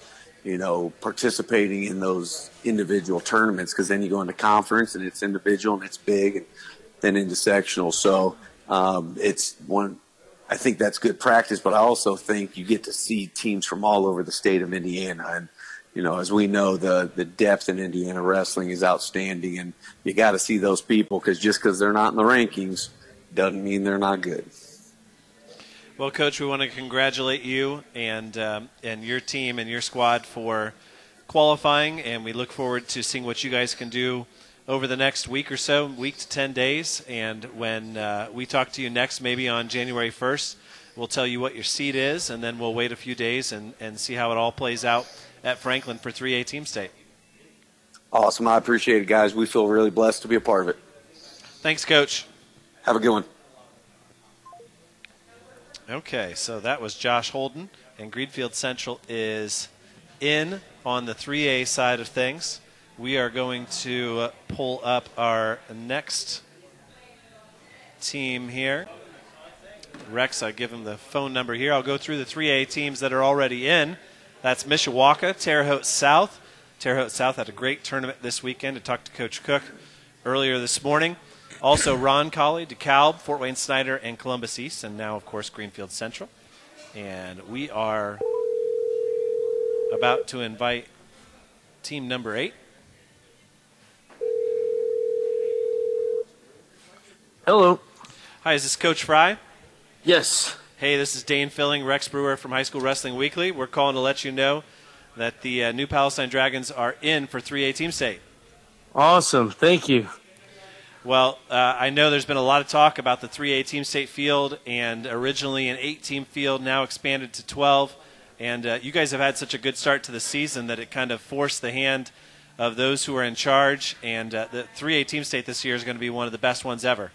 you know, participating in those individual tournaments because then you go into conference and it's individual and it's big and then into sectional. So um, it's one, I think that's good practice, but I also think you get to see teams from all over the state of Indiana. And, you know, as we know, the, the depth in Indiana wrestling is outstanding and you got to see those people because just because they're not in the rankings doesn't mean they're not good. Well, Coach, we want to congratulate you and um, and your team and your squad for qualifying, and we look forward to seeing what you guys can do over the next week or so, week to ten days. And when uh, we talk to you next, maybe on January first, we'll tell you what your seed is, and then we'll wait a few days and, and see how it all plays out at Franklin for 3A Team State. Awesome. I appreciate it, guys. We feel really blessed to be a part of it. Thanks, Coach. Have a good one. Okay, so that was Josh Holden, and Greenfield Central is in on the 3A side of things. We are going to uh, pull up our next team here. Rex, I give him the phone number here. I'll go through the 3A teams that are already in. That's Mishawaka, Terre Haute South. Terre Haute South had a great tournament this weekend. I talked to Coach Cook earlier this morning. Also, Roncalli, DeKalb, Fort Wayne Snyder, and Columbus East, and now, of course, Greenfield Central. And we are about to invite team number eight. Hello. Hi, is this Coach Fry? Yes. Hey, this is Dane Fuelling, Rex Brewer from High School Wrestling Weekly. We're calling to let you know that the uh, New Palestine Dragons are in for 3A Team State. Awesome. Thank you. Well, uh, I know there's been a lot of talk about the 3A Team State field, and originally an eight team field, now expanded to 12. And uh, you guys have had such a good start to the season that it kind of forced the hand of those who are in charge. And uh, the 3A Team State this year is going to be one of the best ones ever.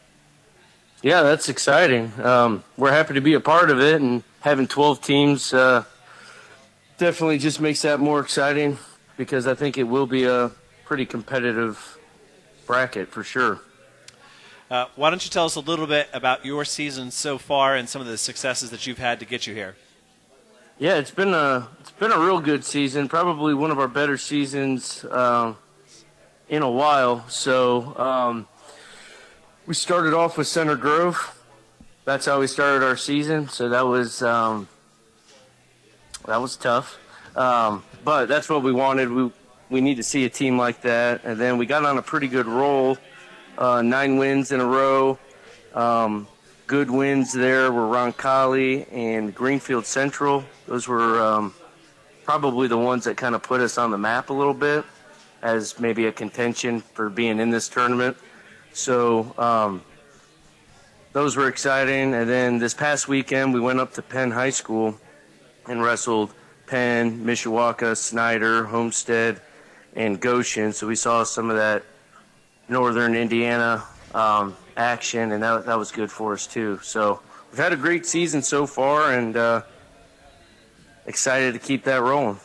Yeah, that's exciting. Um, we're happy to be a part of it, and having 12 teams uh, definitely just makes that more exciting because I think it will be a pretty competitive bracket for sure. Uh, why don't you tell us a little bit about your season so far and some of the successes that you've had to get you here? Yeah, it's been a it's been a real good season. Probably one of our better seasons uh, in a while. So um, we started off with Center Grove. That's how we started our season. So that was um, that was tough, um, but that's what we wanted. We we need to see a team like that, and then we got on a pretty good roll uh, nine wins in a row. Um, good wins there were Roncalli and Greenfield Central. Those were um, probably the ones that kind of put us on the map a little bit as maybe a contention for being in this tournament. So um, those were exciting. And then this past weekend, we went up to Penn High School and wrestled Penn, Mishawaka, Snyder, Homestead, and Goshen. So we saw some of that northern Indiana um, action, and that, that was good for us too. So we've had a great season so far, and uh, excited to keep that rolling.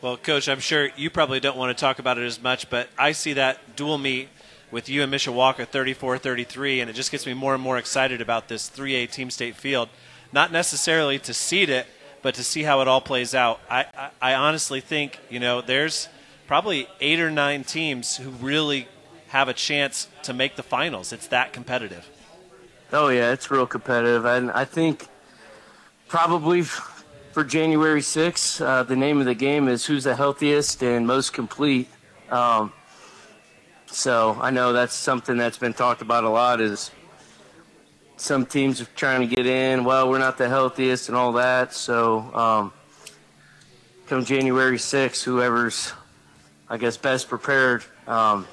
Well, Coach, I'm sure you probably don't want to talk about it as much, but I see that dual meet with you and Mishawaka 34 33, and it just gets me more and more excited about this 3A Team State field. Not necessarily to seed it, but to see how it all plays out. I, I, I honestly think, you know, there's probably eight or nine teams who really have a chance to make the finals. It's that competitive. Oh yeah, it's real competitive, and I think probably for January 6th, uh, the name of the game is who's the healthiest and most complete. Um, so I know that's something that's been talked about a lot. Is some teams are trying to get in. Well, we're not the healthiest and all that. So um, come January 6th, whoever's I guess best prepared um,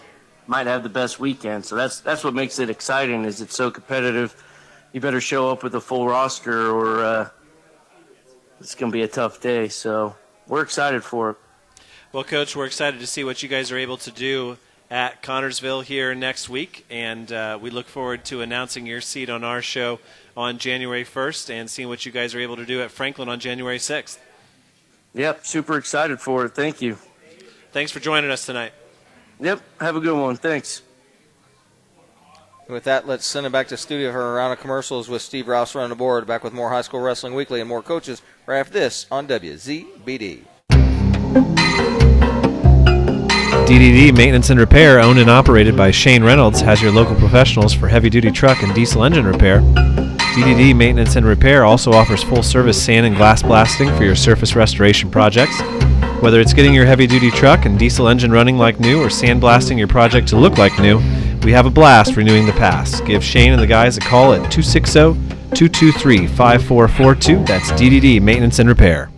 might have the best weekend. So that's that's what makes it exciting. Is it's so competitive. You better show up with a full roster, or uh, it's going to be a tough day. So we're excited for it. Well, Coach, we're excited to see what you guys are able to do at Connersville here next week, and uh, we look forward to announcing your seat on our show on January 1st and seeing what you guys are able to do at Franklin on January 6th. Yep, super excited for it. Thank you. Thanks for joining us tonight. Yep, have a good one. Thanks. With that, let's send it back to studio for a round of commercials with Steve Rouse running the board. Back with more High School Wrestling Weekly and more coaches right after this on WZBD. DDD Maintenance and Repair, owned and operated by Shane Reynolds, has your local professionals for heavy duty truck and diesel engine repair. DDD Maintenance and Repair also offers full service sand and glass blasting for your surface restoration projects. Whether it's getting your heavy duty truck and diesel engine running like new or sandblasting your project to look like new, we have a blast renewing the past. Give Shane and the guys a call at 260 223 5442. That's DDD Maintenance and Repair.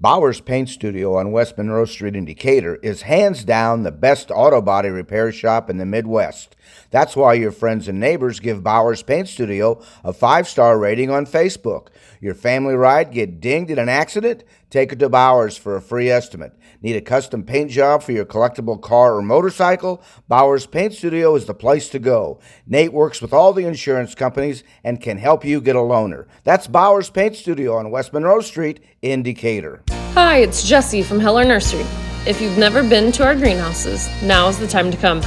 Bowers Paint Studio on West Monroe Street in Decatur is hands down the best auto body repair shop in the Midwest. That's why your friends and neighbors give Bowers Paint Studio a five star rating on Facebook. Your family ride get dinged in an accident? Take it to Bowers for a free estimate. Need a custom paint job for your collectible car or motorcycle? Bowers Paint Studio is the place to go. Nate works with all the insurance companies and can help you get a loaner. That's Bowers Paint Studio on West Monroe Street in Decatur. Hi, it's Jessie from Heller Nursery. If you've never been to our greenhouses, now is the time to come.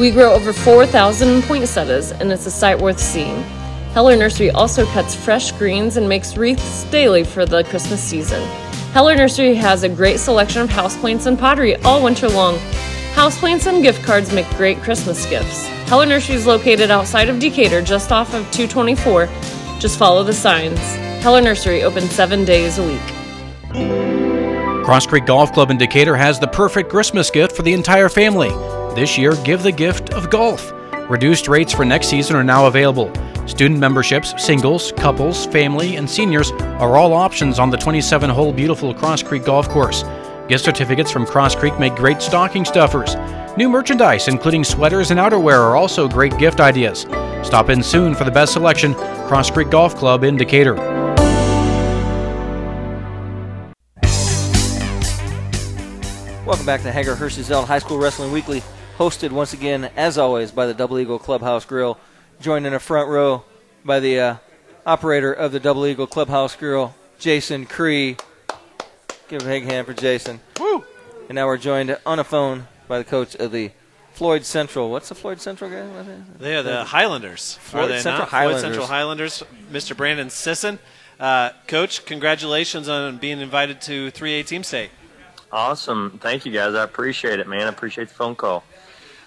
We grow over 4,000 poinsettias, and it's a sight worth seeing. Heller Nursery also cuts fresh greens and makes wreaths daily for the Christmas season. Heller Nursery has a great selection of houseplants and pottery all winter long. Houseplants and gift cards make great Christmas gifts. Heller Nursery is located outside of Decatur, just off of 224. Just follow the signs. Heller Nursery open seven days a week. Cross Creek Golf Club in Decatur has the perfect Christmas gift for the entire family. This year, give the gift of golf. Reduced rates for next season are now available. Student memberships, singles, couples, family, and seniors are all options on the 27 hole beautiful Cross Creek Golf Course. Gift certificates from Cross Creek make great stocking stuffers. New merchandise, including sweaters and outerwear, are also great gift ideas. Stop in soon for the best selection Cross Creek Golf Club in Decatur. Welcome back to Hager Hershey's High School Wrestling Weekly, hosted once again, as always, by the Double Eagle Clubhouse Grill. Joined in a front row by the uh, operator of the Double Eagle Clubhouse Grill, Jason Cree. Give a big hand for Jason. Woo! And now we're joined on a phone by the coach of the Floyd Central. What's the Floyd Central guy? They are the Highlanders. Floyd are they Central not? Highlanders. Floyd Central Highlanders. Mr. Brandon Sisson. Uh, Coach, congratulations on being invited to 3A Team State. Awesome. Thank you, guys. I appreciate it, man. I appreciate the phone call.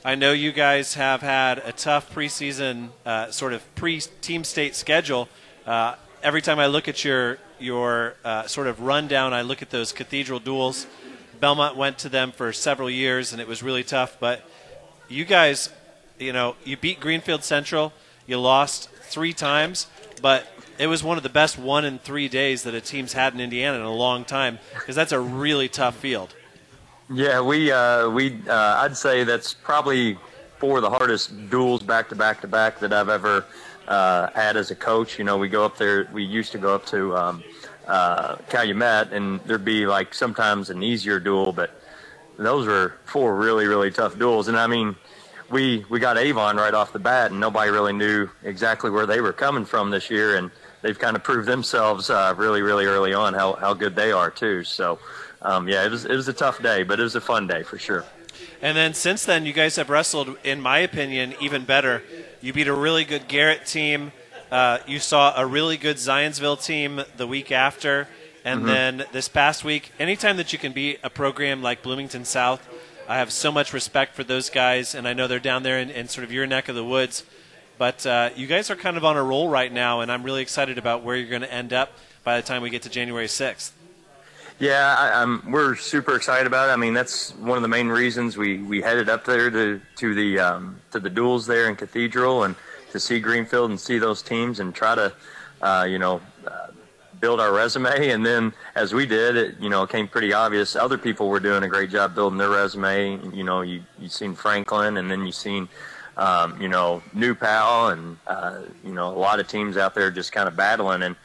I know you guys have had a tough preseason, uh, sort of pre-team state schedule. Uh, every time I look at your your uh, sort of rundown, I look at those cathedral duels. Bellmont went to them for several years, and it was really tough. But you guys, you know, you beat Greenfield Central. You lost three times, but it was one of the best one in three days that a team's had in Indiana in a long time because that's a really tough field. Yeah, we uh, we uh, I'd say that's probably four of the hardest duels back to back to back that I've ever uh, had as a coach. You know, we go up there. We used to go up to um, uh, Calumet, and there'd be like sometimes an easier duel, but those were four really really tough duels. And I mean, we we got Avon right off the bat, and nobody really knew exactly where they were coming from this year, and they've kind of proved themselves uh, really really early on how how good they are too. So um, yeah, it was it was a tough day, but it was a fun day for sure. And then since then, you guys have wrestled, in my opinion, even better. You beat a really good Garrett team. Uh, you saw a really good Zionsville team the week after. And Mhm. then this past week, anytime that you can beat a program like Bloomington South, I have so much respect for those guys. And I know they're down there in, in sort of your neck of the woods. But uh, you guys are kind of on a roll right now, and I'm really excited about where you're going to end up. by the time we get to January 6th. Yeah, I, we're super excited about it. I mean, that's one of the main reasons we, we headed up there to to the um, to the duels there in Cathedral and to see Greenfield and see those teams and try to, uh, you know, uh, build our resume. And then as we did, it you know it came pretty obvious. Other people were doing a great job building their resume. You know, you you seen Franklin, and then you seen. Um, you know, New Pal, and uh, you know, a lot of teams out there just kind of battling, and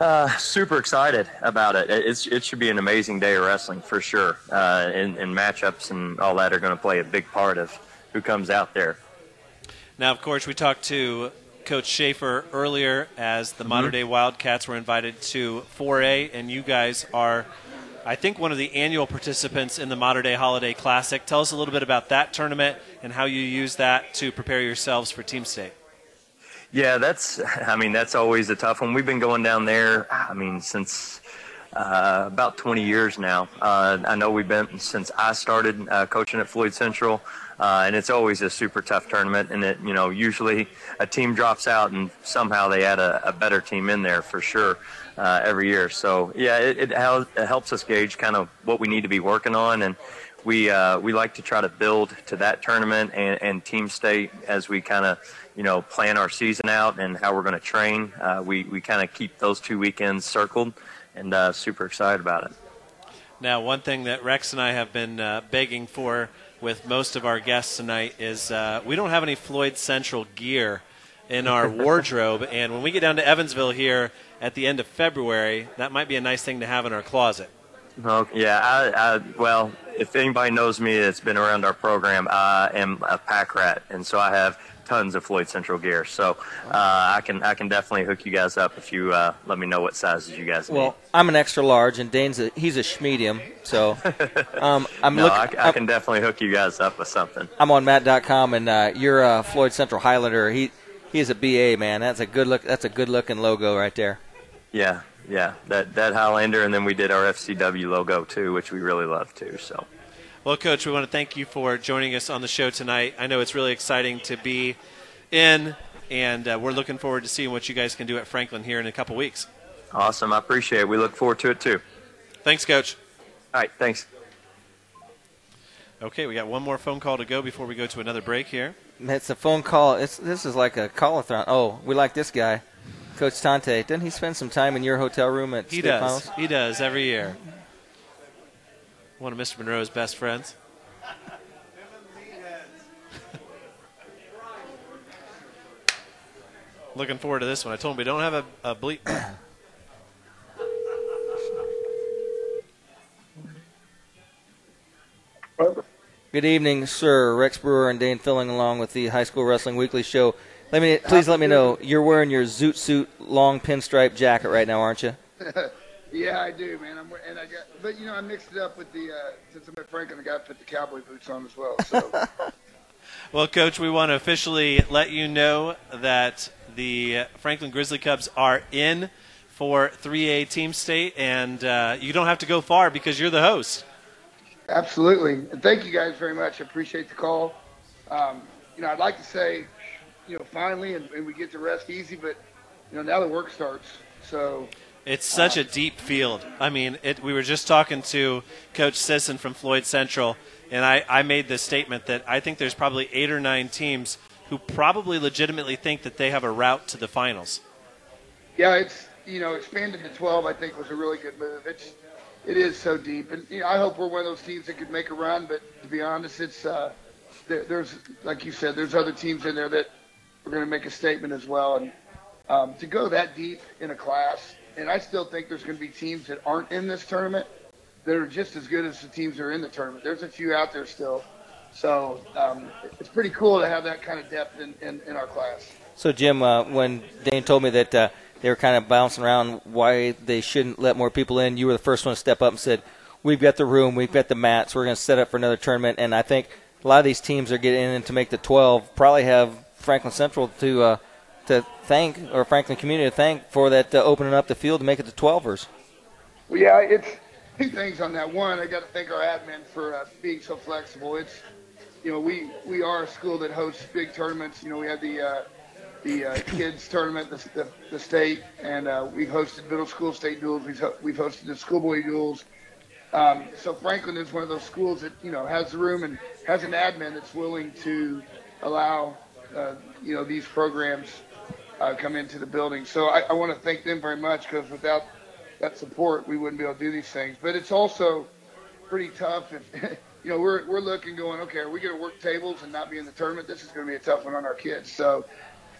uh, super excited about it. It's, it should be an amazing day of wrestling for sure. Uh, and, and matchups and all that are going to play a big part of who comes out there. Now, of course, we talked to Coach Schaefer earlier as the Mhm. Mater Dei Wildcats were invited to 4A, and you guys are, I think, one of the annual participants in the Mater Dei Holiday Classic. Tell us a little bit about that tournament and how you use that to prepare yourselves for Team State. Yeah, that's. I mean, that's always a tough one. We've been going down there. I mean, since uh, about 20 years now. Uh, I know we've been since I started uh, coaching at Floyd Central, uh, and it's always a super tough tournament. And it, you know, usually a team drops out, and somehow they add a, a better team in there for sure uh, every year. So yeah, it, it, it helps us gauge kind of what we need to be working on and we uh, we like to try to build to that tournament and, and team state as we kind of you know plan our season out and how we're going to train. Uh, we we kind of keep those two weekends circled, and uh, super excited about it. Now, one thing that Rex and I have been uh, begging for with most of our guests tonight is uh, we don't have any Floyd Central gear in our wardrobe, and when we get down to Evansville here at the end of February, that might be a nice thing to have in our closet. Oh, yeah, I, I, well, if anybody knows me that's been around our program, I am a pack rat, and so I have tons of Floyd Central gear. So uh, I can I can definitely hook you guys up if you uh, let me know what sizes you guys need. Well, I'm an extra large, and Dane's a, he's a schmedium. So um, I'm no, looking. I, I can definitely hook you guys up with something. I'm on Matt.com, and uh, you're a Floyd Central Highlander. He he's a BA man. That's a good look. That's a good looking logo right there. Yeah, yeah, that that Highlander, and then we did our FCW logo too, which we really love too. So. Well, Coach, we want to thank you for joining us on the show tonight. I know it's really exciting to be in, and uh, we're looking forward to seeing what you guys can do at Franklin here in a couple weeks. Awesome. I appreciate it. We look forward to it too. Thanks, Coach. All right. Thanks. Okay, we got one more phone call to go before we go to another break here. It's a phone call. It's this is like a call-a-thon. Oh, we like this guy, Coach Tante. Didn't he spend some time in your hotel room at He state does. finals? He does every year. One of Mr. Monroe's best friends. Looking forward to this one. I told him we don't have a, a bleep. Good evening, sir. Rex Brewer and Dane Fuelling along with the High School Wrestling Weekly Show. Let me please let me know you're wearing your zoot suit long pinstripe jacket right now, aren't you? yeah, I do, man. I'm, and I got, but you know, I mixed it up with the uh, since I'm at Franklin, I got to put the cowboy boots on as well. So Well, Coach, we want to officially let you know that the Franklin Grizzly Cubs are in for 3A Team State, and uh, you don't have to go far because you're the host. absolutely, and thank you guys very much. I appreciate the call. Um, you know, I'd like to say, you know, finally, and, and we get to rest easy, but you know, now the work starts. So It's such a deep field. I mean, it, we were just talking to Coach Sisson from Floyd Central, and I, I made this statement that I think there's probably eight or nine teams who probably legitimately think that they have a route to the finals. yeah, it's you know, expanded to 12. I think was a really good move. It's it is so deep, and you know, I hope we're one of those teams that could make a run. But to be honest, it's uh, there, there's like you said, there's other teams in there that are going to make a statement as well. And um, to go that deep in a class, and I still think there's going to be teams that aren't in this tournament that are just as good as the teams that are in the tournament. There's a few out there still. So um, it's pretty cool to have that kind of depth in, in, in our class. So, Jim, uh, when Dane told me that uh, they were kind of bouncing around why they shouldn't let more people in, you were the first one to step up and said, "We've got the room, we've got the mats, we're going to set up for another tournament." And I think a lot of these teams are getting in to make the 12. Probably have Franklin Central to uh, to thank or Franklin Community to thank for that uh, opening up the field to make it the 12ers. Well, yeah, it's two things on that. One, I got to thank our admin for uh, being so flexible. It's, you know, we we are a school that hosts big tournaments. You know, we had the uh, the uh, kids tournament, the, the, the state, and uh, we've hosted middle school state duels. We've, ho- we've hosted the schoolboy duels. Um, so Franklin is one of those schools that you know has the room and has an admin that's willing to allow uh, you know these programs uh, come into the building. So I, I want to thank them very much because without that support, we wouldn't be able to do these things. But it's also pretty tough if you know we're we're looking going okay, are we going to work tables and not be in the tournament? This is going to be a tough one on our kids. So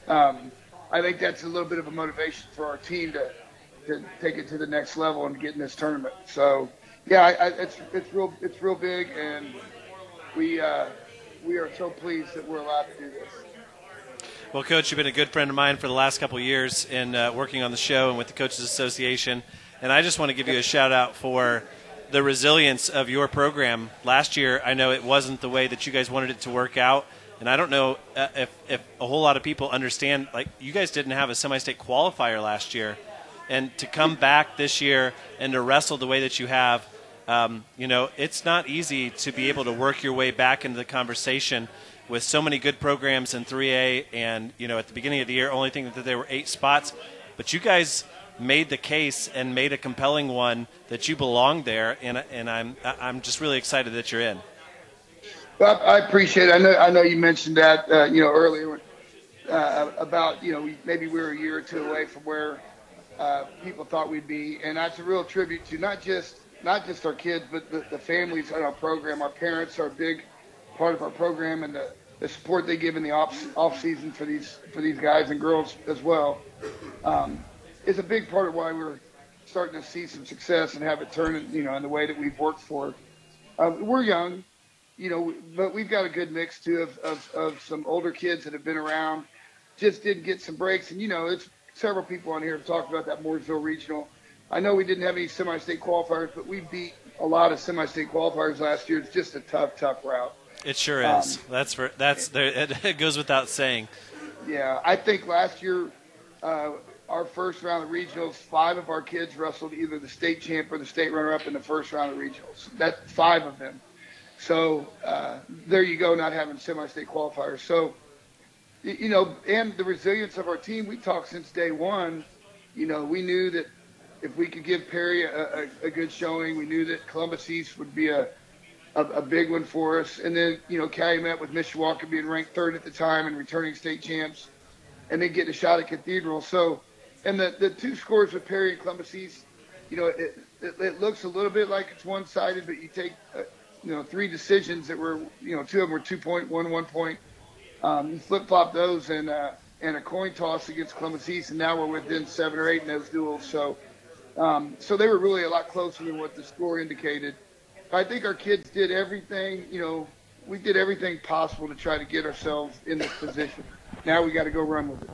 um, I think that's a little bit of a motivation for our team to to take it to the next level and get in this tournament. So yeah, I, I, it's it's real it's real big, and we uh, we are so pleased that we're allowed to do this. Well, Coach, you've been a good friend of mine for the last couple years in uh, working on the show and with the Coaches Association. And I just want to give you a shout out for the resilience of your program. Last year, I know it wasn't the way that you guys wanted it to work out. And I don't know uh, if, if a whole lot of people understand, like, you guys didn't have a semi state qualifier last year. And to come back this year and to wrestle the way that you have, um, you know, it's not easy to be able to work your way back into the conversation with so many good programs in 3A. And, you know, at the beginning of the year, only thing that there were eight spots. But you guys made the case and made a compelling one that you belong there. And, and I'm, I'm just really excited that you're in. Well, I appreciate it. I know, I know you mentioned that, uh, you know, earlier uh, about, you know, maybe we were a year or two away from where uh, people thought we'd be. And that's a real tribute to not just not just our kids, but the, the families in our program. Our parents are big part of our program, and the, the support they give in the off off season for these for these guys and girls as well um, is a big part of why we're starting to see some success and have it turn, you know, in the way that we've worked for. Um, we're young, you know, but we've got a good mix too of, of, of some older kids that have been around, just didn't get some breaks, and you know, it's several people on here have talked about that Mooresville Regional I know we didn't have any semi-state qualifiers, but we beat a lot of semi-state qualifiers last year. It's just a tough, tough route. It sure is. Um, that's for, that's there. It goes without saying. Yeah, I think last year, uh, our first round of regionals, five of our kids wrestled either the state champ or the state runner-up in the first round of regionals. That five of them. So uh, there you go, not having semi-state qualifiers. So you know, and the resilience of our team. We talked since day one. You know, we knew that if we could give Perry a, a, a good showing, we knew that Columbus East would be a, a, a big one for us. And then, you know, Calumet with Mishawaka being ranked third at the time and returning state champs, and then getting a shot at Cathedral. So, and the, the two scores with Perry and Columbus East, you know, it, it, it looks a little bit like it's one-sided, but you take, uh, you know, three decisions that were, you know, two of them were two point, one one point. Um, you flip-flop those and uh, and a coin toss against Columbus East, and now we're within seven or eight in those duels. So um, so they were really a lot closer than what the score indicated. I think our kids did everything, you know, we did everything possible to try to get ourselves in this position. Now we got to go run with it.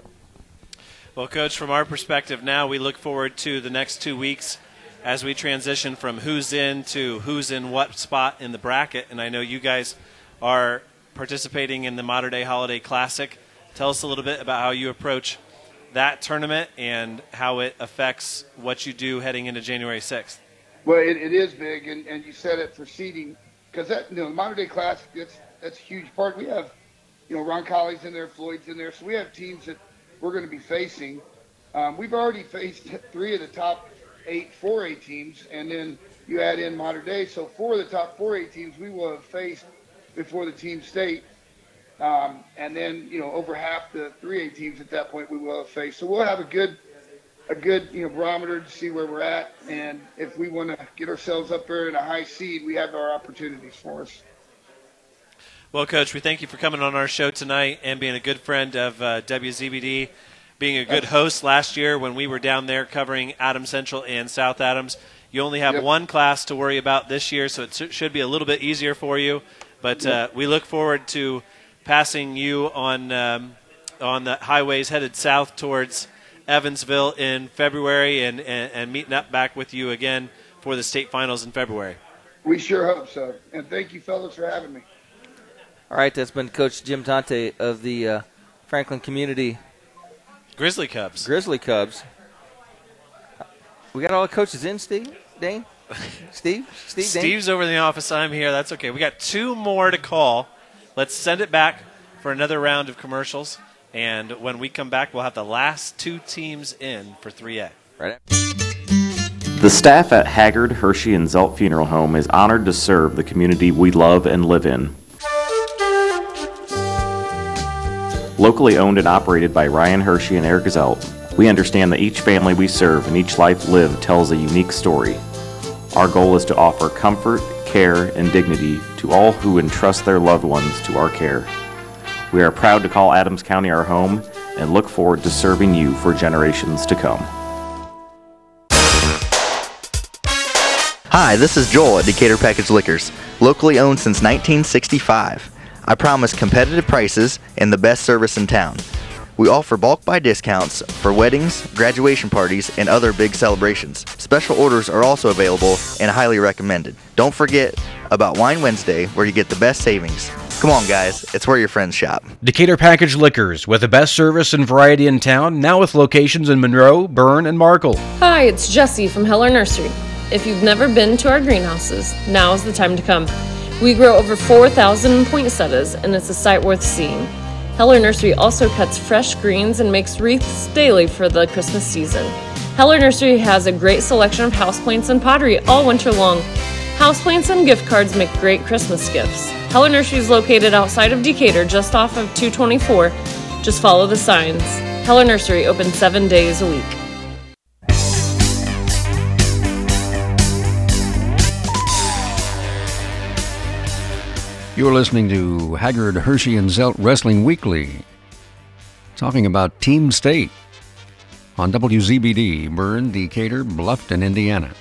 Well, Coach, from our perspective now, we look forward to the next two weeks as we transition from who's in to who's in what spot in the bracket. And I know you guys are participating in the Mater Dei Holiday Classic. Tell us a little bit about how you approach that tournament and how it affects what you do heading into January 6th? Well, it, it is big, and, and you said it for seeding because that you know the Mater Dei Classic that's that's a huge part. We have you know Roncalli's in there, Floyd's in there, so we have teams that we're going to be facing. Um, we've already faced three of the top eight 4A teams, and then you add in Mater Dei, so four of the top 4A teams we will have faced before the team state. Um, and then, you know, over half the 3A teams at that point we will have faced. So we'll have a good, a good, you know, barometer to see where we're at. And if we want to get ourselves up there in a high seed, we have our opportunities for us. Well, Coach, we thank you for coming on our show tonight and being a good friend of uh, WZBD, being a good host last year when we were down there covering Adams Central and South Adams. You only have yep. one class to worry about this year, so it should be a little bit easier for you. But yep. uh, we look forward to passing you on um, on the highways headed south towards Evansville in February and, and, and, meeting up back with you again for the state finals in February. We sure hope so. And thank you, fellas, for having me. All right, that's been Coach Jim Tante of the uh, Franklin Community Grizzly Cubs. Grizzly Cubs. We got all the coaches in, Steve? Dane? Steve? Steve? Steve's over in the office. I'm here. That's okay. We got two more to call. Let's send it back for another round of commercials. And when we come back, we'll have the last two teams in for 3A. Right. The staff at Haggard, Hershey, and Zelt Funeral Home is honored to serve the community we love and live in. Locally owned and operated by Ryan Hershey and Eric Zelt, we understand that each family we serve and each life lived tells a unique story. Our goal is to offer comfort, care, and dignity to all who entrust their loved ones to our care. We are proud to call Adams County our home and look forward to serving you for generations to come. Hi, this is Joel at Decatur Package Liquors, locally owned since 1965. I promise competitive prices and the best service in town. We offer bulk buy discounts for weddings, graduation parties, and other big celebrations. Special orders are also available and highly recommended. Don't forget about Wine Wednesday, where you get the best savings. Come on, guys, it's where your friends shop. Decatur Package Liquors, with the best service and variety in town, now with locations in Monroe, Berne, and Markle. Hi, it's Jesse from Heller Nursery. If you've never been to our greenhouses, now is the time to come. We grow over 4,000 poinsettias, and it's a sight worth seeing. Heller Nursery also cuts fresh greens and makes wreaths daily for the Christmas season. Heller Nursery has a great selection of houseplants and pottery all winter long. Houseplants and gift cards make great Christmas gifts. Heller Nursery is located outside of Decatur, just off of 224. Just follow the signs. Heller Nursery open seven days a week. You're listening to Haggard, Hershey, and Zelt Wrestling Weekly, talking about Team State on WZBD, Berne, Decatur, Bluffton, Indiana.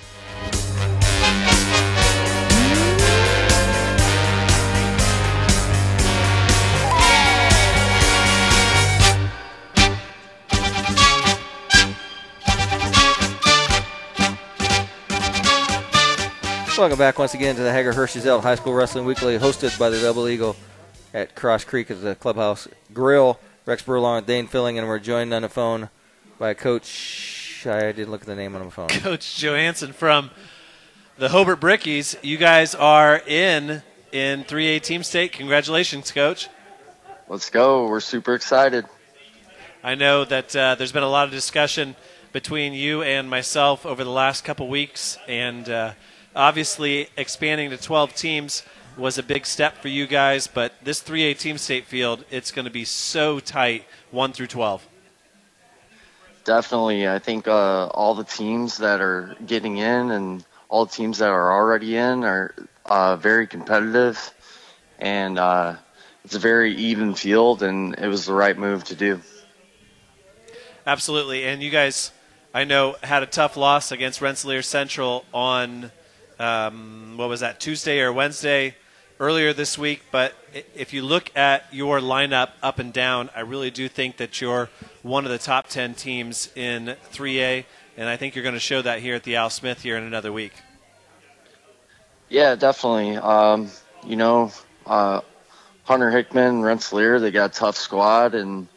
Welcome back once again to the Hager Hershey High School Wrestling Weekly, hosted by the Double Eagle at Cross Creek at the Clubhouse Grill. Rex Brewer along with Dane Fuelling, and we're joined on the phone by Coach. I didn't look at the name on the phone. Coach Johansson from the Hobart Brickies. You guys are in in 3A Team State. Congratulations, Coach. Let's go. We're super excited. I know that uh, there's been a lot of discussion between you and myself over the last couple weeks, and uh, obviously expanding to 12 teams was a big step for you guys. But this 3A Team State field, it's going to be so tight, one through 12. Definitely. I think uh, all the teams that are getting in and all the teams that are already in are uh, very competitive, and uh, it's a very even field, and it was the right move to do. Absolutely. And you guys, I know, had a tough loss against Rensselaer Central on, um, what was that, Tuesday or Wednesday earlier this week. But if you look at your lineup up and down, I really do think that you're one of the top 10 teams in 3A. And I think you're going to show that here at the Al Smith here in another week. Yeah, definitely. Um, you know, uh, Hunter Hickman, Rensselaer, they got a tough squad, and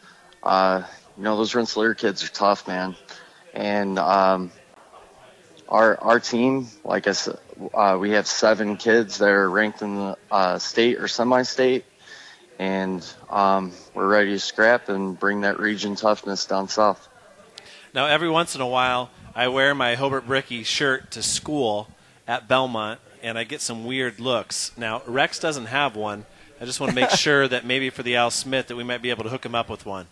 uh, you know those Rensselaer kids are tough, man. And um, our our team, like I said, uh, we have seven kids that are ranked in the uh, state or semi-state, and um, we're ready to scrap and bring that region toughness down south. Now, every once in a while, I wear my Hobart Bricky shirt to school at Bellmont, and I get some weird looks. Now, Rex doesn't have one. I just want to make sure that maybe for the Al Smith that we might be able to hook him up with one.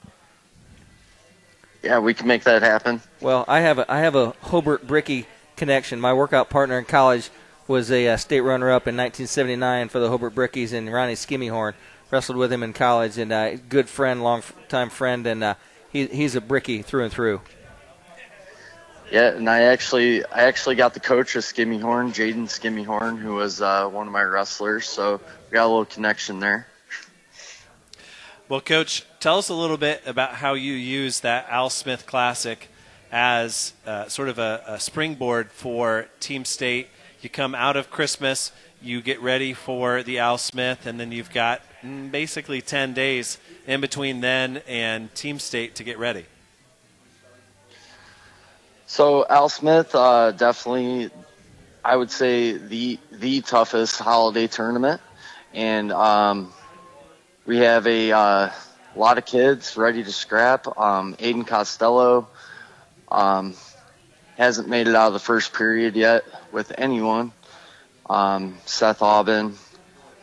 Yeah, we can make that happen. Well, I have a I have a Hobart Bricky connection. My workout partner in college was a uh, state runner-up in 1979 for the Hobart Brickies, and Ronnie Skimmyhorn wrestled with him in college, and uh, good friend, long-time friend, and uh, he, he's a Bricky through and through. Yeah, and I actually I actually got the coach of Skimmyhorn, Jaden Skimmyhorn, who was uh, one of my wrestlers. So we got a little connection there. Well, Coach, tell us a little bit about how you use that Al Smith Classic as uh, sort of a, a, springboard for Team State. You come out of Christmas, you get ready for the Al Smith, and then you've got mm, basically 10 days in between then and Team State to get ready. So Al Smith, uh, definitely, I would say the the toughest holiday tournament, and um, we have a uh, lot of kids ready to scrap. Um, Aiden Costello um, hasn't made it out of the first period yet with anyone. Um, Seth Aubin,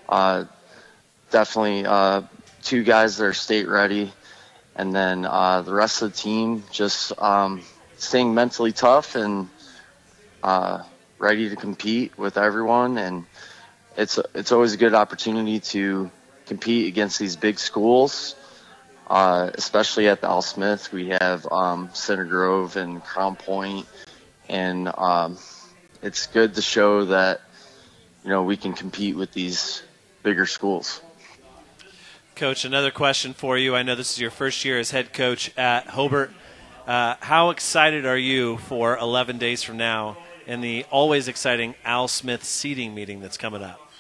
uh, definitely uh, two guys that are state ready, and then uh, the rest of the team just um, staying mentally tough and uh, ready to compete with everyone. And it's it's always a good opportunity to compete against these big schools, uh, especially at the Al Smith. We have um, Center Grove and Crown Point, and um, it's good to show that you know we can compete with these bigger schools. Coach, another question for you. I know this is your first year as head coach at Hobart. Uh, how excited are you for 11 days from now in the always exciting Al Smith seeding meeting that's coming up?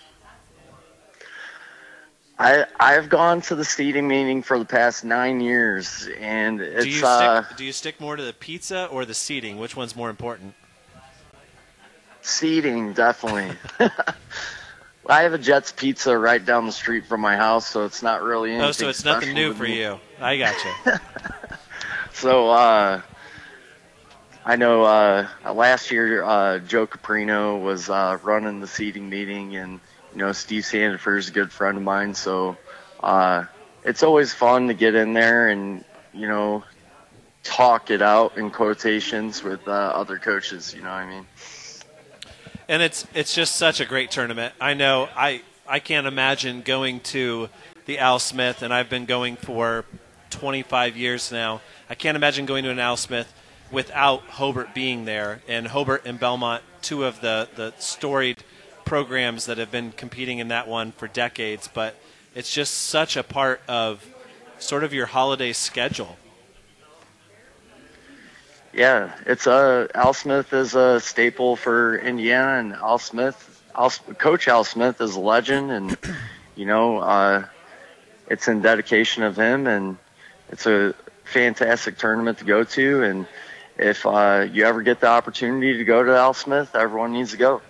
I I've gone to the seeding meeting for the past nine years, and it's do you uh, stick, do you stick more to the pizza or the seeding? Which one's more important? seeding definitely. I have a Jets Pizza right down the street from my house, so it's not really anything Oh, so it's nothing new for me. you. I got you. So uh, I know uh, last year uh, Joe Caprino was uh, running the seeding meeting, and you know Steve Sandifer is a good friend of mine. So uh, it's always fun to get in there and you know talk it out in quotations with uh, other coaches. You know what I mean? and it's it's just such a great tournament. I know I I can't imagine going to the Al Smith, and I've been going for 25 years now. I can't imagine going to an Al Smith without Hobart being there, and Hobart and Bellmont, two of the the storied programs that have been competing in that one for decades. But it's just such a part of sort of your holiday schedule. Yeah, it's a Al Smith is a staple for Indiana, and Al Smith, Al, Coach Al Smith is a legend, and you know, uh, it's in dedication of him, and it's a fantastic tournament to go to, and if uh, you ever get the opportunity to go to Al Smith, everyone needs to go.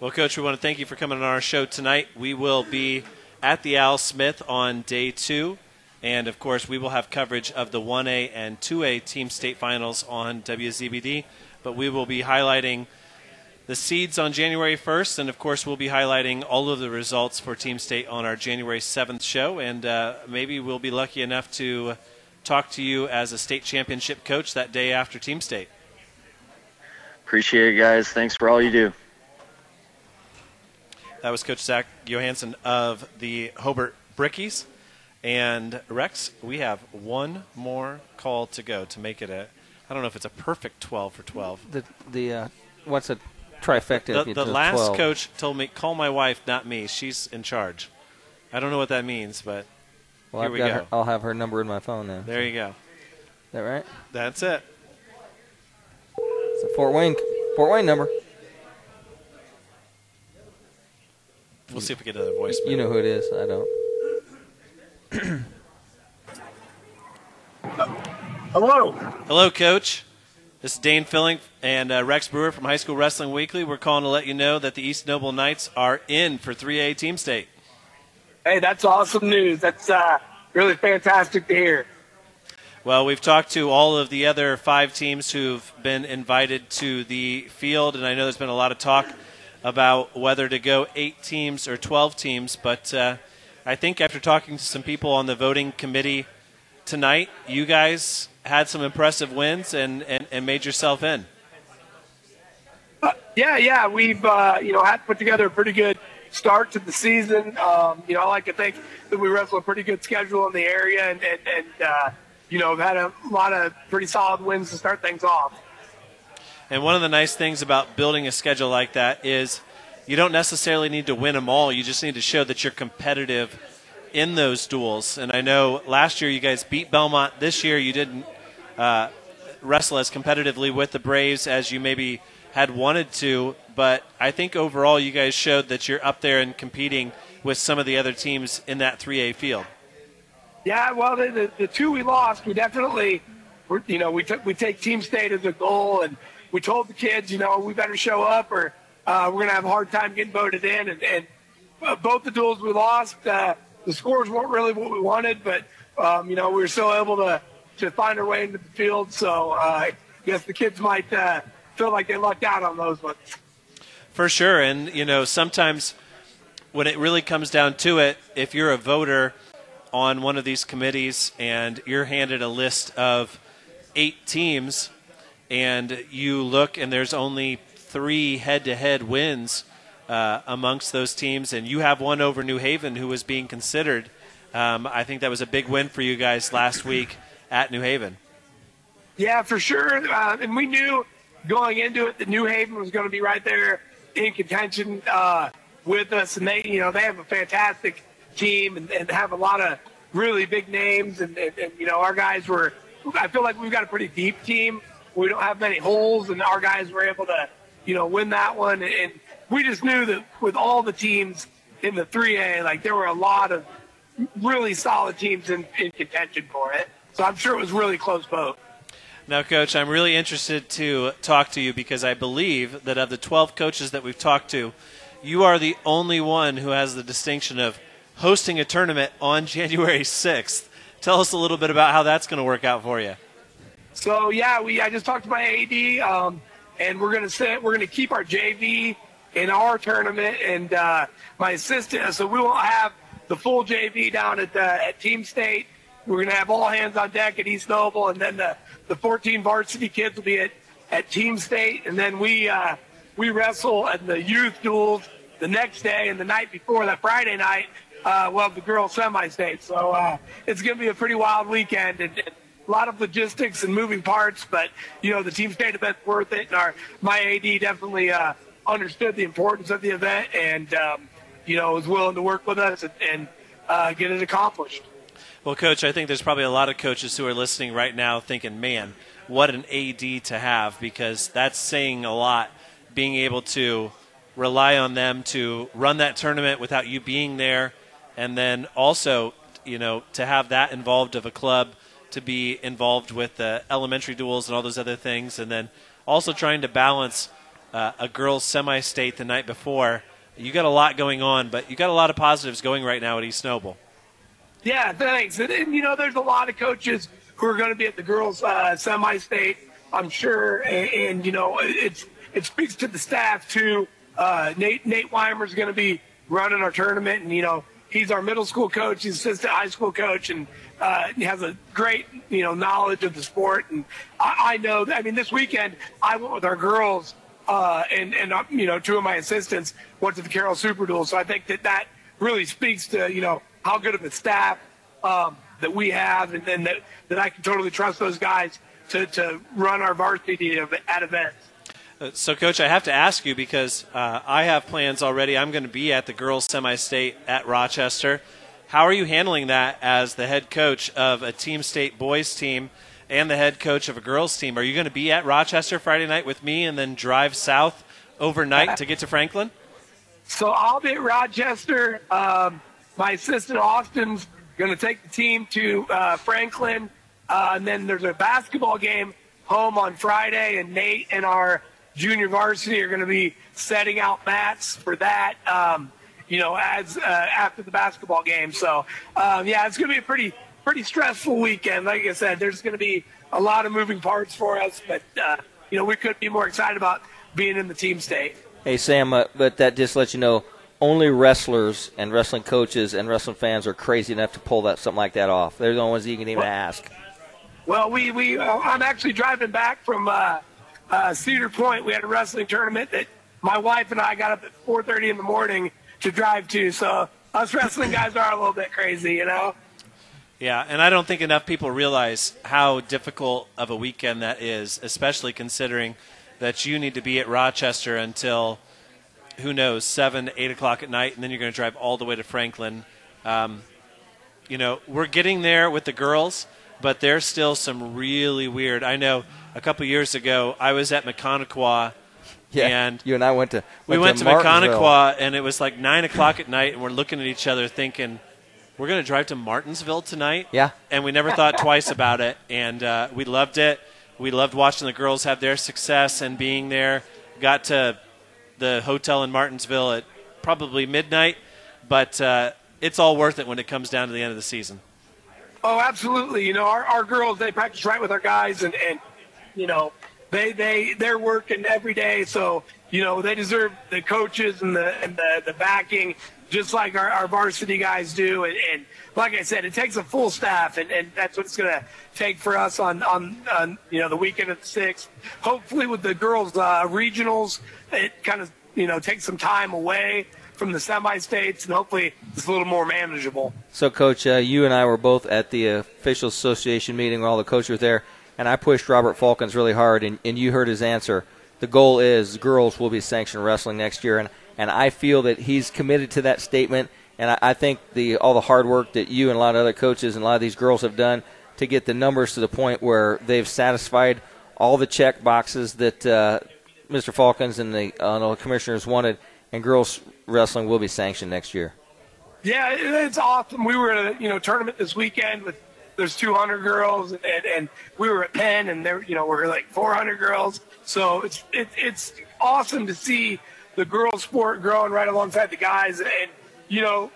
Well, Coach, we want to thank you for coming on our show tonight. We will be at the Al Smith on day two. And of course, we will have coverage of the 1A and 2A team state finals on WZBD. But we will be highlighting the seeds on January 1st. And of course, we'll be highlighting all of the results for Team State on our January 7th show. And uh, maybe we'll be lucky enough to talk to you as a state championship coach that day after Team State. Appreciate it, guys. Thanks for all you do. That was Coach Zach Johansson of the Hobart Brickies. And Rex, we have one more call to go to make it a. I don't know if it's a perfect 12 for 12. The the uh, what's a trifecta? The, the last 12? coach told me, call my wife, not me. She's in charge. I don't know what that means, but Well, here I've we go. Her, I'll have her number in my phone now. There you go. Is that right? That's it. It's a Fort Wayne Fort Wayne number. We'll see if we get another voicemail. You know who it is. I don't. Hello. Hello, Coach. This is Dane Fuelling and uh, Rex Brewer from High School Wrestling Weekly. We're calling to let you know that the East Noble Knights are in for 3A Team State. Hey, that's awesome news. That's uh, really fantastic to hear. Well, we've talked to all of the other five teams who've been invited to the field, and I know there's been a lot of talk about whether to go eight teams or 12 teams, but uh, I think after talking to some people on the voting committee tonight, you guys had some impressive wins and, and, and made yourself in. Yeah, yeah, we've uh, you know had put together a pretty good start to the season. Um, you know, I like to think that we wrestle a pretty good schedule in the area, and and, and uh, you know have had a lot of pretty solid wins to start things off. And one of the nice things about building a schedule like that is you don't necessarily need to win them all. You just need to show that you're competitive in those duels. And I know last year you guys beat Bellmont. This year you didn't uh, wrestle as competitively with the Braves as you maybe had wanted to. But I think overall you guys showed that you're up there and competing with some of the other teams in that 3A field. Yeah, well, the, the, the two we lost, we definitely, you know, we took we take team state as a goal, and we told the kids, you know, we better show up, or uh, we're gonna have a hard time getting voted in. And, and uh, both the duels we lost, uh, the scores weren't really what we wanted, but um, you know we were still able to to find our way into the field. So uh, I guess the kids might uh, feel like they lucked out on those ones. For sure, and you know sometimes when it really comes down to it, if you're a voter on one of these committees and you're handed a list of eight teams and you look and there's only three head-to-head wins uh, amongst those teams, and you have one over New Haven who was being considered. Um, I think that was a big win for you guys last week at New Haven. Yeah, for sure. Uh, and we knew going into it that New Haven was going to be right there in contention uh, with us, and they, you know, they have a fantastic team and, and have a lot of really big names, and, and, and you know, our guys were. I feel like we've got a pretty deep team. We don't have many holes, and our guys were able to, you know, win that one. And we just knew that with all the teams in the 3A, like there were a lot of really solid teams in, in contention for it. So I'm sure it was really close vote. Now, Coach, I'm really interested to talk to you because I believe that of the 12 coaches that we've talked to, you are the only one who has the distinction of hosting a tournament on January 6th. Tell us a little bit about how that's going to work out for you. So yeah, we I just talked to my AD, um, and we're gonna set we're gonna keep our JV in our tournament, and uh, my assistant. So we won't have the full JV down at uh, at Team State. We're gonna have all hands on deck at East Noble, and then the the 14 varsity kids will be at at Team State, and then we uh, we wrestle at the youth duels the next day and the night before that Friday night. Uh, well, the girls semi-state. So uh, it's to be a pretty wild weekend, and, and a lot of logistics and moving parts. But you know, the team state event's worth it, and our my AD definitely uh, understood the importance of the event, and um, you know, was willing to work with us and, and uh, get it accomplished. Well, Coach, I think there's probably a lot of coaches who are listening right now thinking, man, what an AD to have, because that's saying a lot, being able to rely on them to run that tournament without you being there, and then also, you know, to have that involved of a club to be involved with the elementary duels and all those other things, and then also trying to balance uh, a girls' semi-state the night before. You got a lot going on, but you got a lot of positives going right now at East Noble. Yeah, thanks. And, and you know, there's a lot of coaches who are going to be at the girls' uh, semi-state, I'm sure, and, and you know, it's it speaks to the staff too. Uh, Nate Nate Weimer's going to be running our tournament, and you know, he's our middle school coach, he's assistant high school coach, and uh, has a great you know knowledge of the sport. And I, I know, that, I mean, this weekend I went with our girls, uh, and and uh, you know, two of my assistants went to the Carroll Super Duel. So I think that that really speaks to you know how good of a staff um, that we have, and then that that I can totally trust those guys to to run our varsity at events. Uh, So, Coach, I have to ask you because uh, I have plans already. I'm going to be at the girls' semi state at Rochester. How are you handling that as the head coach of a team state boys team and the head coach of a girls team? Are you going to be at Rochester Friday night with me and then drive south overnight to get to Franklin? So I'll be at Rochester. Um, my assistant Austin's going to take the team to uh, Franklin, uh, and then there's a basketball game home on Friday, and Nate and our junior varsity are going to be setting out mats for that. Um, you know, as uh, after the basketball game. So um, yeah, it's going to be a pretty pretty stressful weekend. Like I said, there's going to be a lot of moving parts for us, but uh, you know, we couldn't be more excited about being in the team state. Hey Sam, uh, but that just lets you know only wrestlers and wrestling coaches and wrestling fans are crazy enough to pull that something like that off. They're the only ones you can even ask. Well, we we uh, I'm actually driving back from uh, uh, Cedar Point. We had a wrestling tournament that my wife and I got up at 4:30 in the morning to drive to. So us wrestling guys are a little bit crazy, you know. Yeah, and I don't think enough people realize how difficult of a weekend that is, especially considering that you need to be at Rochester until who knows seven, eight o'clock at night, and then you're going to drive all the way to Franklin. Um, you know, we're getting there with the girls, but there's still some really weird. I know a couple years ago I was at Maconaquah. Yeah, and you and I went to we went went to to, Martinsville. And it was like nine o'clock at night, and we're looking at each other thinking, "We're going to drive to Martinsville tonight." Yeah. and we never thought twice about it, and uh, we loved it. We loved watching the girls have their success and being there. Got to the hotel in Martinsville at probably midnight, but uh, it's all worth it when it comes down to the end of the season. Oh, absolutely. You know, our, our girls they practice right with our guys, and and you know they they they're working every day, so you know they deserve the coaches and the and the, the backing just like our, our varsity guys do. And, and like I said, it takes a full staff, and, and that's what it's going to take for us on, on, on you know the weekend of the sixth. Hopefully, with the girls uh, regionals, it kind of you know takes some time away from the semi-states, and hopefully it's a little more manageable. So, Coach, uh, you and I were both at the official association meeting where all the coaches were there, and I pushed Robert Faulkens really hard, and, and you heard his answer. The goal is girls will be sanctioned wrestling next year, and and I feel that he's committed to that statement. And I, I think the all the hard work that you and a lot of other coaches and a lot of these girls have done to get the numbers to the point where they've satisfied all the check boxes that uh, Mr. Faulkens and the, uh, commissioners wanted, and girls wrestling will be sanctioned next year. Yeah, it's awesome. We were at a you know tournament this weekend with there's 200 girls, and, and, we were at Penn, and there you know we're like 400 girls. So it's it, it's awesome to see the girls' sport growing right alongside the guys, and you know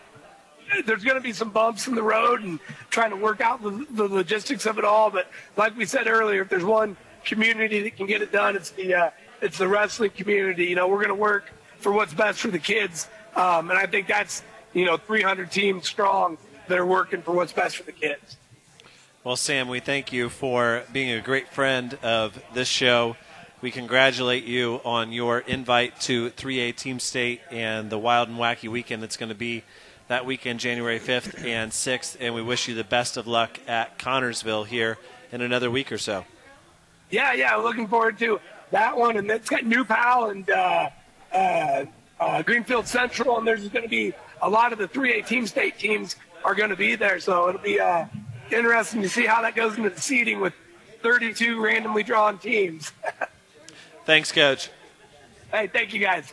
there's going to be some bumps in the road and trying to work out the, the logistics of it all. But like we said earlier, if there's one community that can get it done, it's the uh, it's the wrestling community. You know, we're going to work for what's best for the kids, um, and I think that's you know 300 teams strong that are working for what's best for the kids. Well, Sam, we thank you for being a great friend of this show. We congratulate you on your invite to 3A Team State and the Wild and Wacky weekend that's going to be that weekend, January 5th and 6th. And we wish you the best of luck at Connersville here in another week or so. Yeah, yeah, looking forward to that one. And it's got New Pal and uh, uh, uh, Greenfield Central, and there's going to be a lot of the 3A Team State teams are going to be there. So it'll be uh, interesting to see how that goes into the seeding with 32 randomly drawn teams. Thanks, Coach. Hey, thank you guys.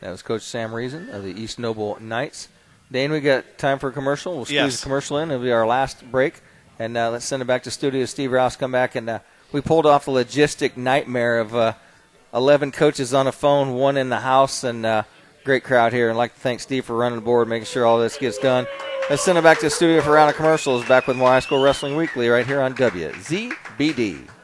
That was Coach Sam Reason of the East Noble Knights. Dane, we got time for a commercial. We'll squeeze Yes. a commercial in. It'll be our last break. And uh, let's send it back to studio. Steve Rouse come back. And uh, we pulled off the logistic nightmare of uh, 11 coaches on a phone, one in the house, and uh, great crowd here. And I'd like to thank Steve for running the board, making sure all this gets done. Let's send it back to the studio for a round of commercials. Back with more High School Wrestling Weekly right here on WZBD.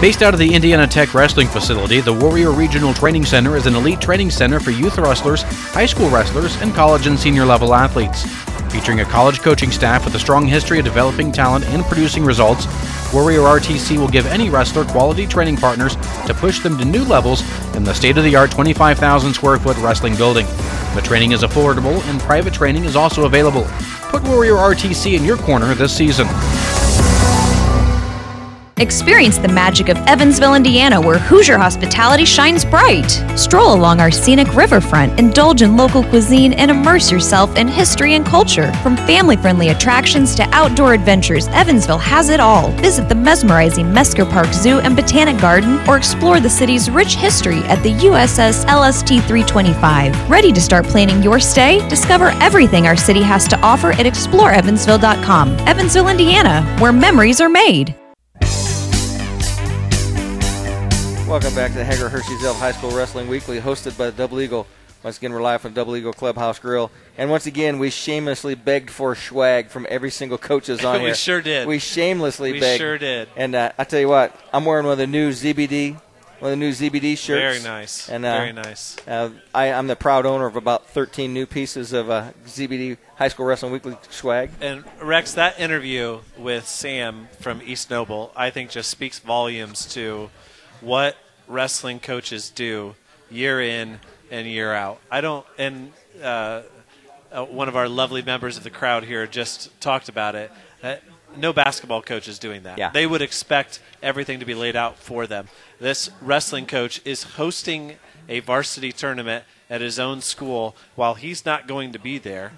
Based out of the Indiana Tech Wrestling Facility, the Warrior Regional Training Center is an elite training center for youth wrestlers, high school wrestlers, and college and senior level athletes. Featuring a college coaching staff with a strong history of developing talent and producing results, Warrior RTC will give any wrestler quality training partners to push them to new levels in the state of the art 25,000 square foot wrestling building. The training is affordable and private training is also available. Put Warrior RTC in your corner this season. Experience the magic of Evansville, Indiana, where Hoosier hospitality shines bright. Stroll along our scenic riverfront, indulge in local cuisine, and immerse yourself in history and culture. From family friendly attractions to outdoor adventures, Evansville has it all. Visit the mesmerizing Mesker Park Zoo and Botanic Garden or explore the city's rich history at the USS LST 325. Ready to start planning your stay? Discover everything our city has to offer at exploreevansville.com. Evansville, Indiana, where memories are made. Welcome back to the Hager Hershey's Elf High School Wrestling Weekly, hosted by the Double Eagle. Once again, we're live from Double Eagle Clubhouse Grill. And once again, we shamelessly begged for swag from every single coach coaches on We here. We sure did. We shamelessly begged. We begged. sure did. And uh, I tell you what, I'm wearing one of the new ZBD, one of the new ZBD shirts. Very nice. And uh, Very nice. Uh, I, I'm the proud owner of about 13 new pieces of uh, ZBD High School Wrestling Weekly swag. And Rex, that interview with Sam from East Noble, I think just speaks volumes to what wrestling coaches do year in and year out. I don't, and uh, uh, one of our lovely members of the crowd here just talked about it. Uh, no basketball coach is doing that. Yeah. They would expect everything to be laid out for them. This wrestling coach is hosting a varsity tournament at his own school while he's not going to be there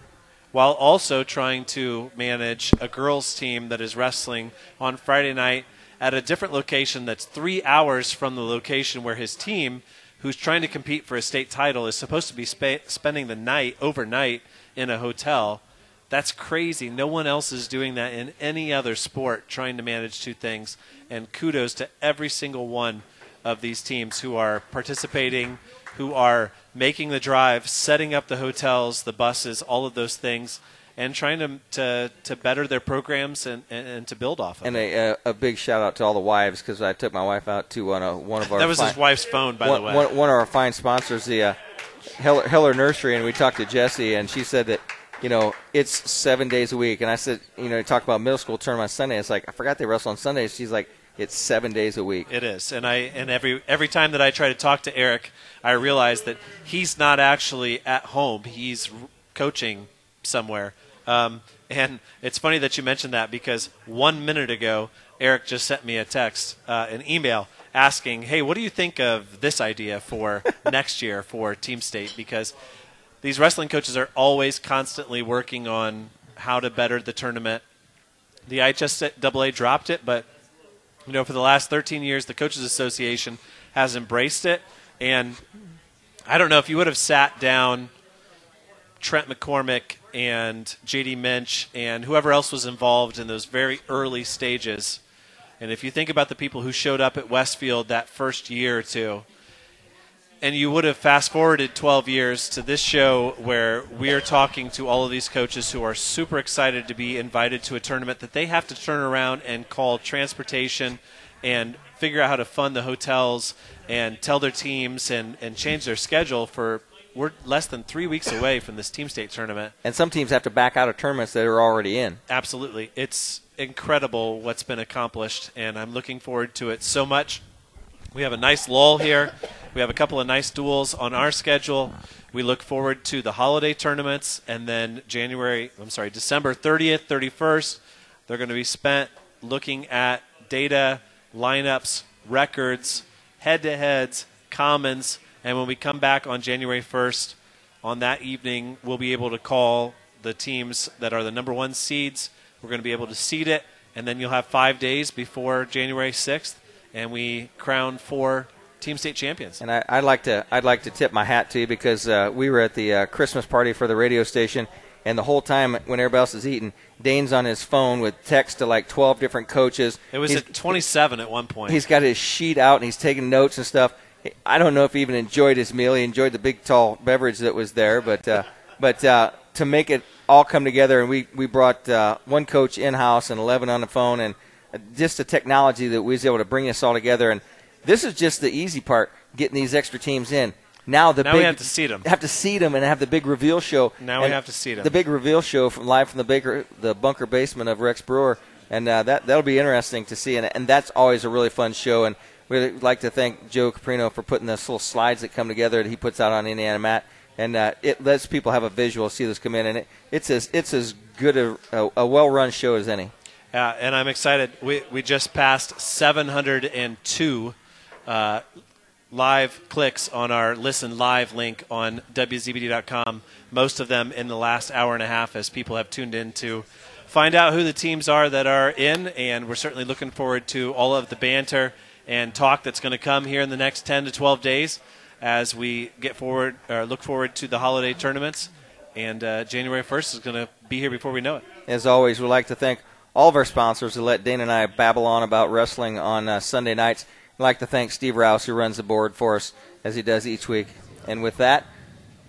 while also trying to manage a girls' team that is wrestling on Friday night at a different location that's three hours from the location where his team, who's trying to compete for a state title, is supposed to be spa- spending the night overnight in a hotel. That's crazy. No one else is doing that in any other sport, trying to manage two things. And kudos to every single one of these teams who are participating, who are making the drive, setting up the hotels, the buses, all of those things, and trying to to, to better their programs and, and, and to build off of And it. a, a, big shout out to all the wives because I took my wife out to one, of one of our. That was his fine- wife's phone, by one, the way. One, one of our fine sponsors, the uh, Heller, Heller Nursery, and we talked to Jessie, and she said that you know it's seven days a week, and I said you know talk about middle school tournament on Sunday. It's like I forgot they wrestle on Sundays. She's like it's seven days a week. It is, and I and every every time that I try to talk to Eric, I realize that he's not actually at home. He's coaching somewhere. Um, and it's funny that you mentioned that because one minute ago, Eric just sent me a text, uh, an email asking, "Hey, what do you think of this idea for next year for Team State?" Because these wrestling coaches are always constantly working on how to better the tournament. The IHSAA dropped it, but you know, for the last 13 years, the Coaches Association has embraced it. And I don't know if you would have sat down Trent McCormick and JD Minch and whoever else was involved in those very early stages. And if you think about the people who showed up at Westfield that first year or two, and you would have fast forwarded 12 years to this show where we're talking to all of these coaches who are super excited to be invited to a tournament that they have to turn around and call transportation and figure out how to fund the hotels and tell their teams and, and change their schedule for we're less than three weeks away from this team state tournament And some teams have to back out of tournaments that are already in. Absolutely. It's incredible what's been accomplished, and I'm looking forward to it so much. We have a nice lull here. We have a couple of nice duels on our schedule. We look forward to the holiday tournaments, and then January, I'm sorry, December 30th, 31st, they're going to be spent looking at data, lineups, records, head to heads, commons, and when we come back on January 1st, on that evening, we'll be able to call the teams that are the number one seeds. We're going to be able to seed it, and then you'll have five days before January 6th, and we crown four team state champions. And I, I'd like to I'd like to tip my hat to you because uh, we were at the uh, Christmas party for the radio station, and the whole time when everybody else is eating, Dane's on his phone with text to like twelve different coaches. It was He's- at 27 at one point. He's got his sheet out and he's taking notes and stuff. I don't know if he even enjoyed his meal. He enjoyed the big tall beverage that was there, but uh, but uh, to make it all come together, and we we brought uh, one coach in house and eleven on the phone, and uh, just the technology that we was able to bring us all together. And this is just the easy part, getting these extra teams in. Now the Now big, we have to seed 'em. Have to seed them and have the big reveal show. Now we have to seed 'em. The big reveal show from live from the baker, the bunker basement of Rex Brewer, and uh, that that'll be interesting to see. And, and that's always a really fun show. And we'd like to thank Joe Caprino for putting this little slides that come together that he puts out on Indiana Mat, and uh, it lets people have a visual see this come in. And it, it's as it's as good a, a, a well run show as any. Uh, and I'm excited. We, we just passed 702 uh, live clicks on our Listen Live link on WZBD.com, most of them in the last hour and a half as people have tuned in to find out who the teams are that are in. And we're certainly looking forward to all of the banter and talk that's going to come here in the next 10 to 12 days as we get forward or look forward to the holiday tournaments. And uh, January 1st is going to be here before we know it. As always, we'd like to thank all of our sponsors who let Dana and I babble on about wrestling on uh, Sunday nights. I'd like to thank Steve Rouse, who runs the board for us as he does each week. And with that,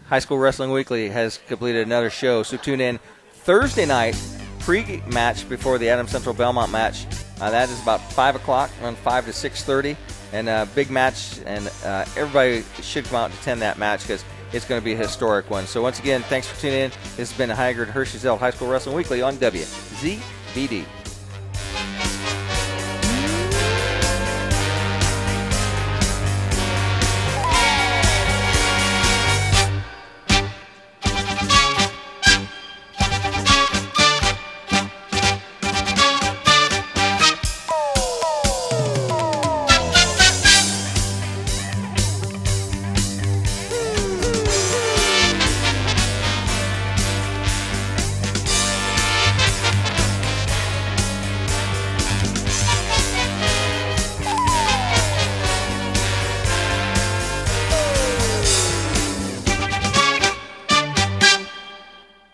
High School Wrestling Weekly has completed another show. So tune in Thursday night, pre match before the Adams Central Bellmont match. Uh, that is about 5 o'clock, around 5 to 6.30. And uh, big match, and uh, everybody should come out and attend that match because it's going to be a historic one. So once again, thanks for tuning in. This has been Haggard Hershey's High School Wrestling Weekly on WZBD.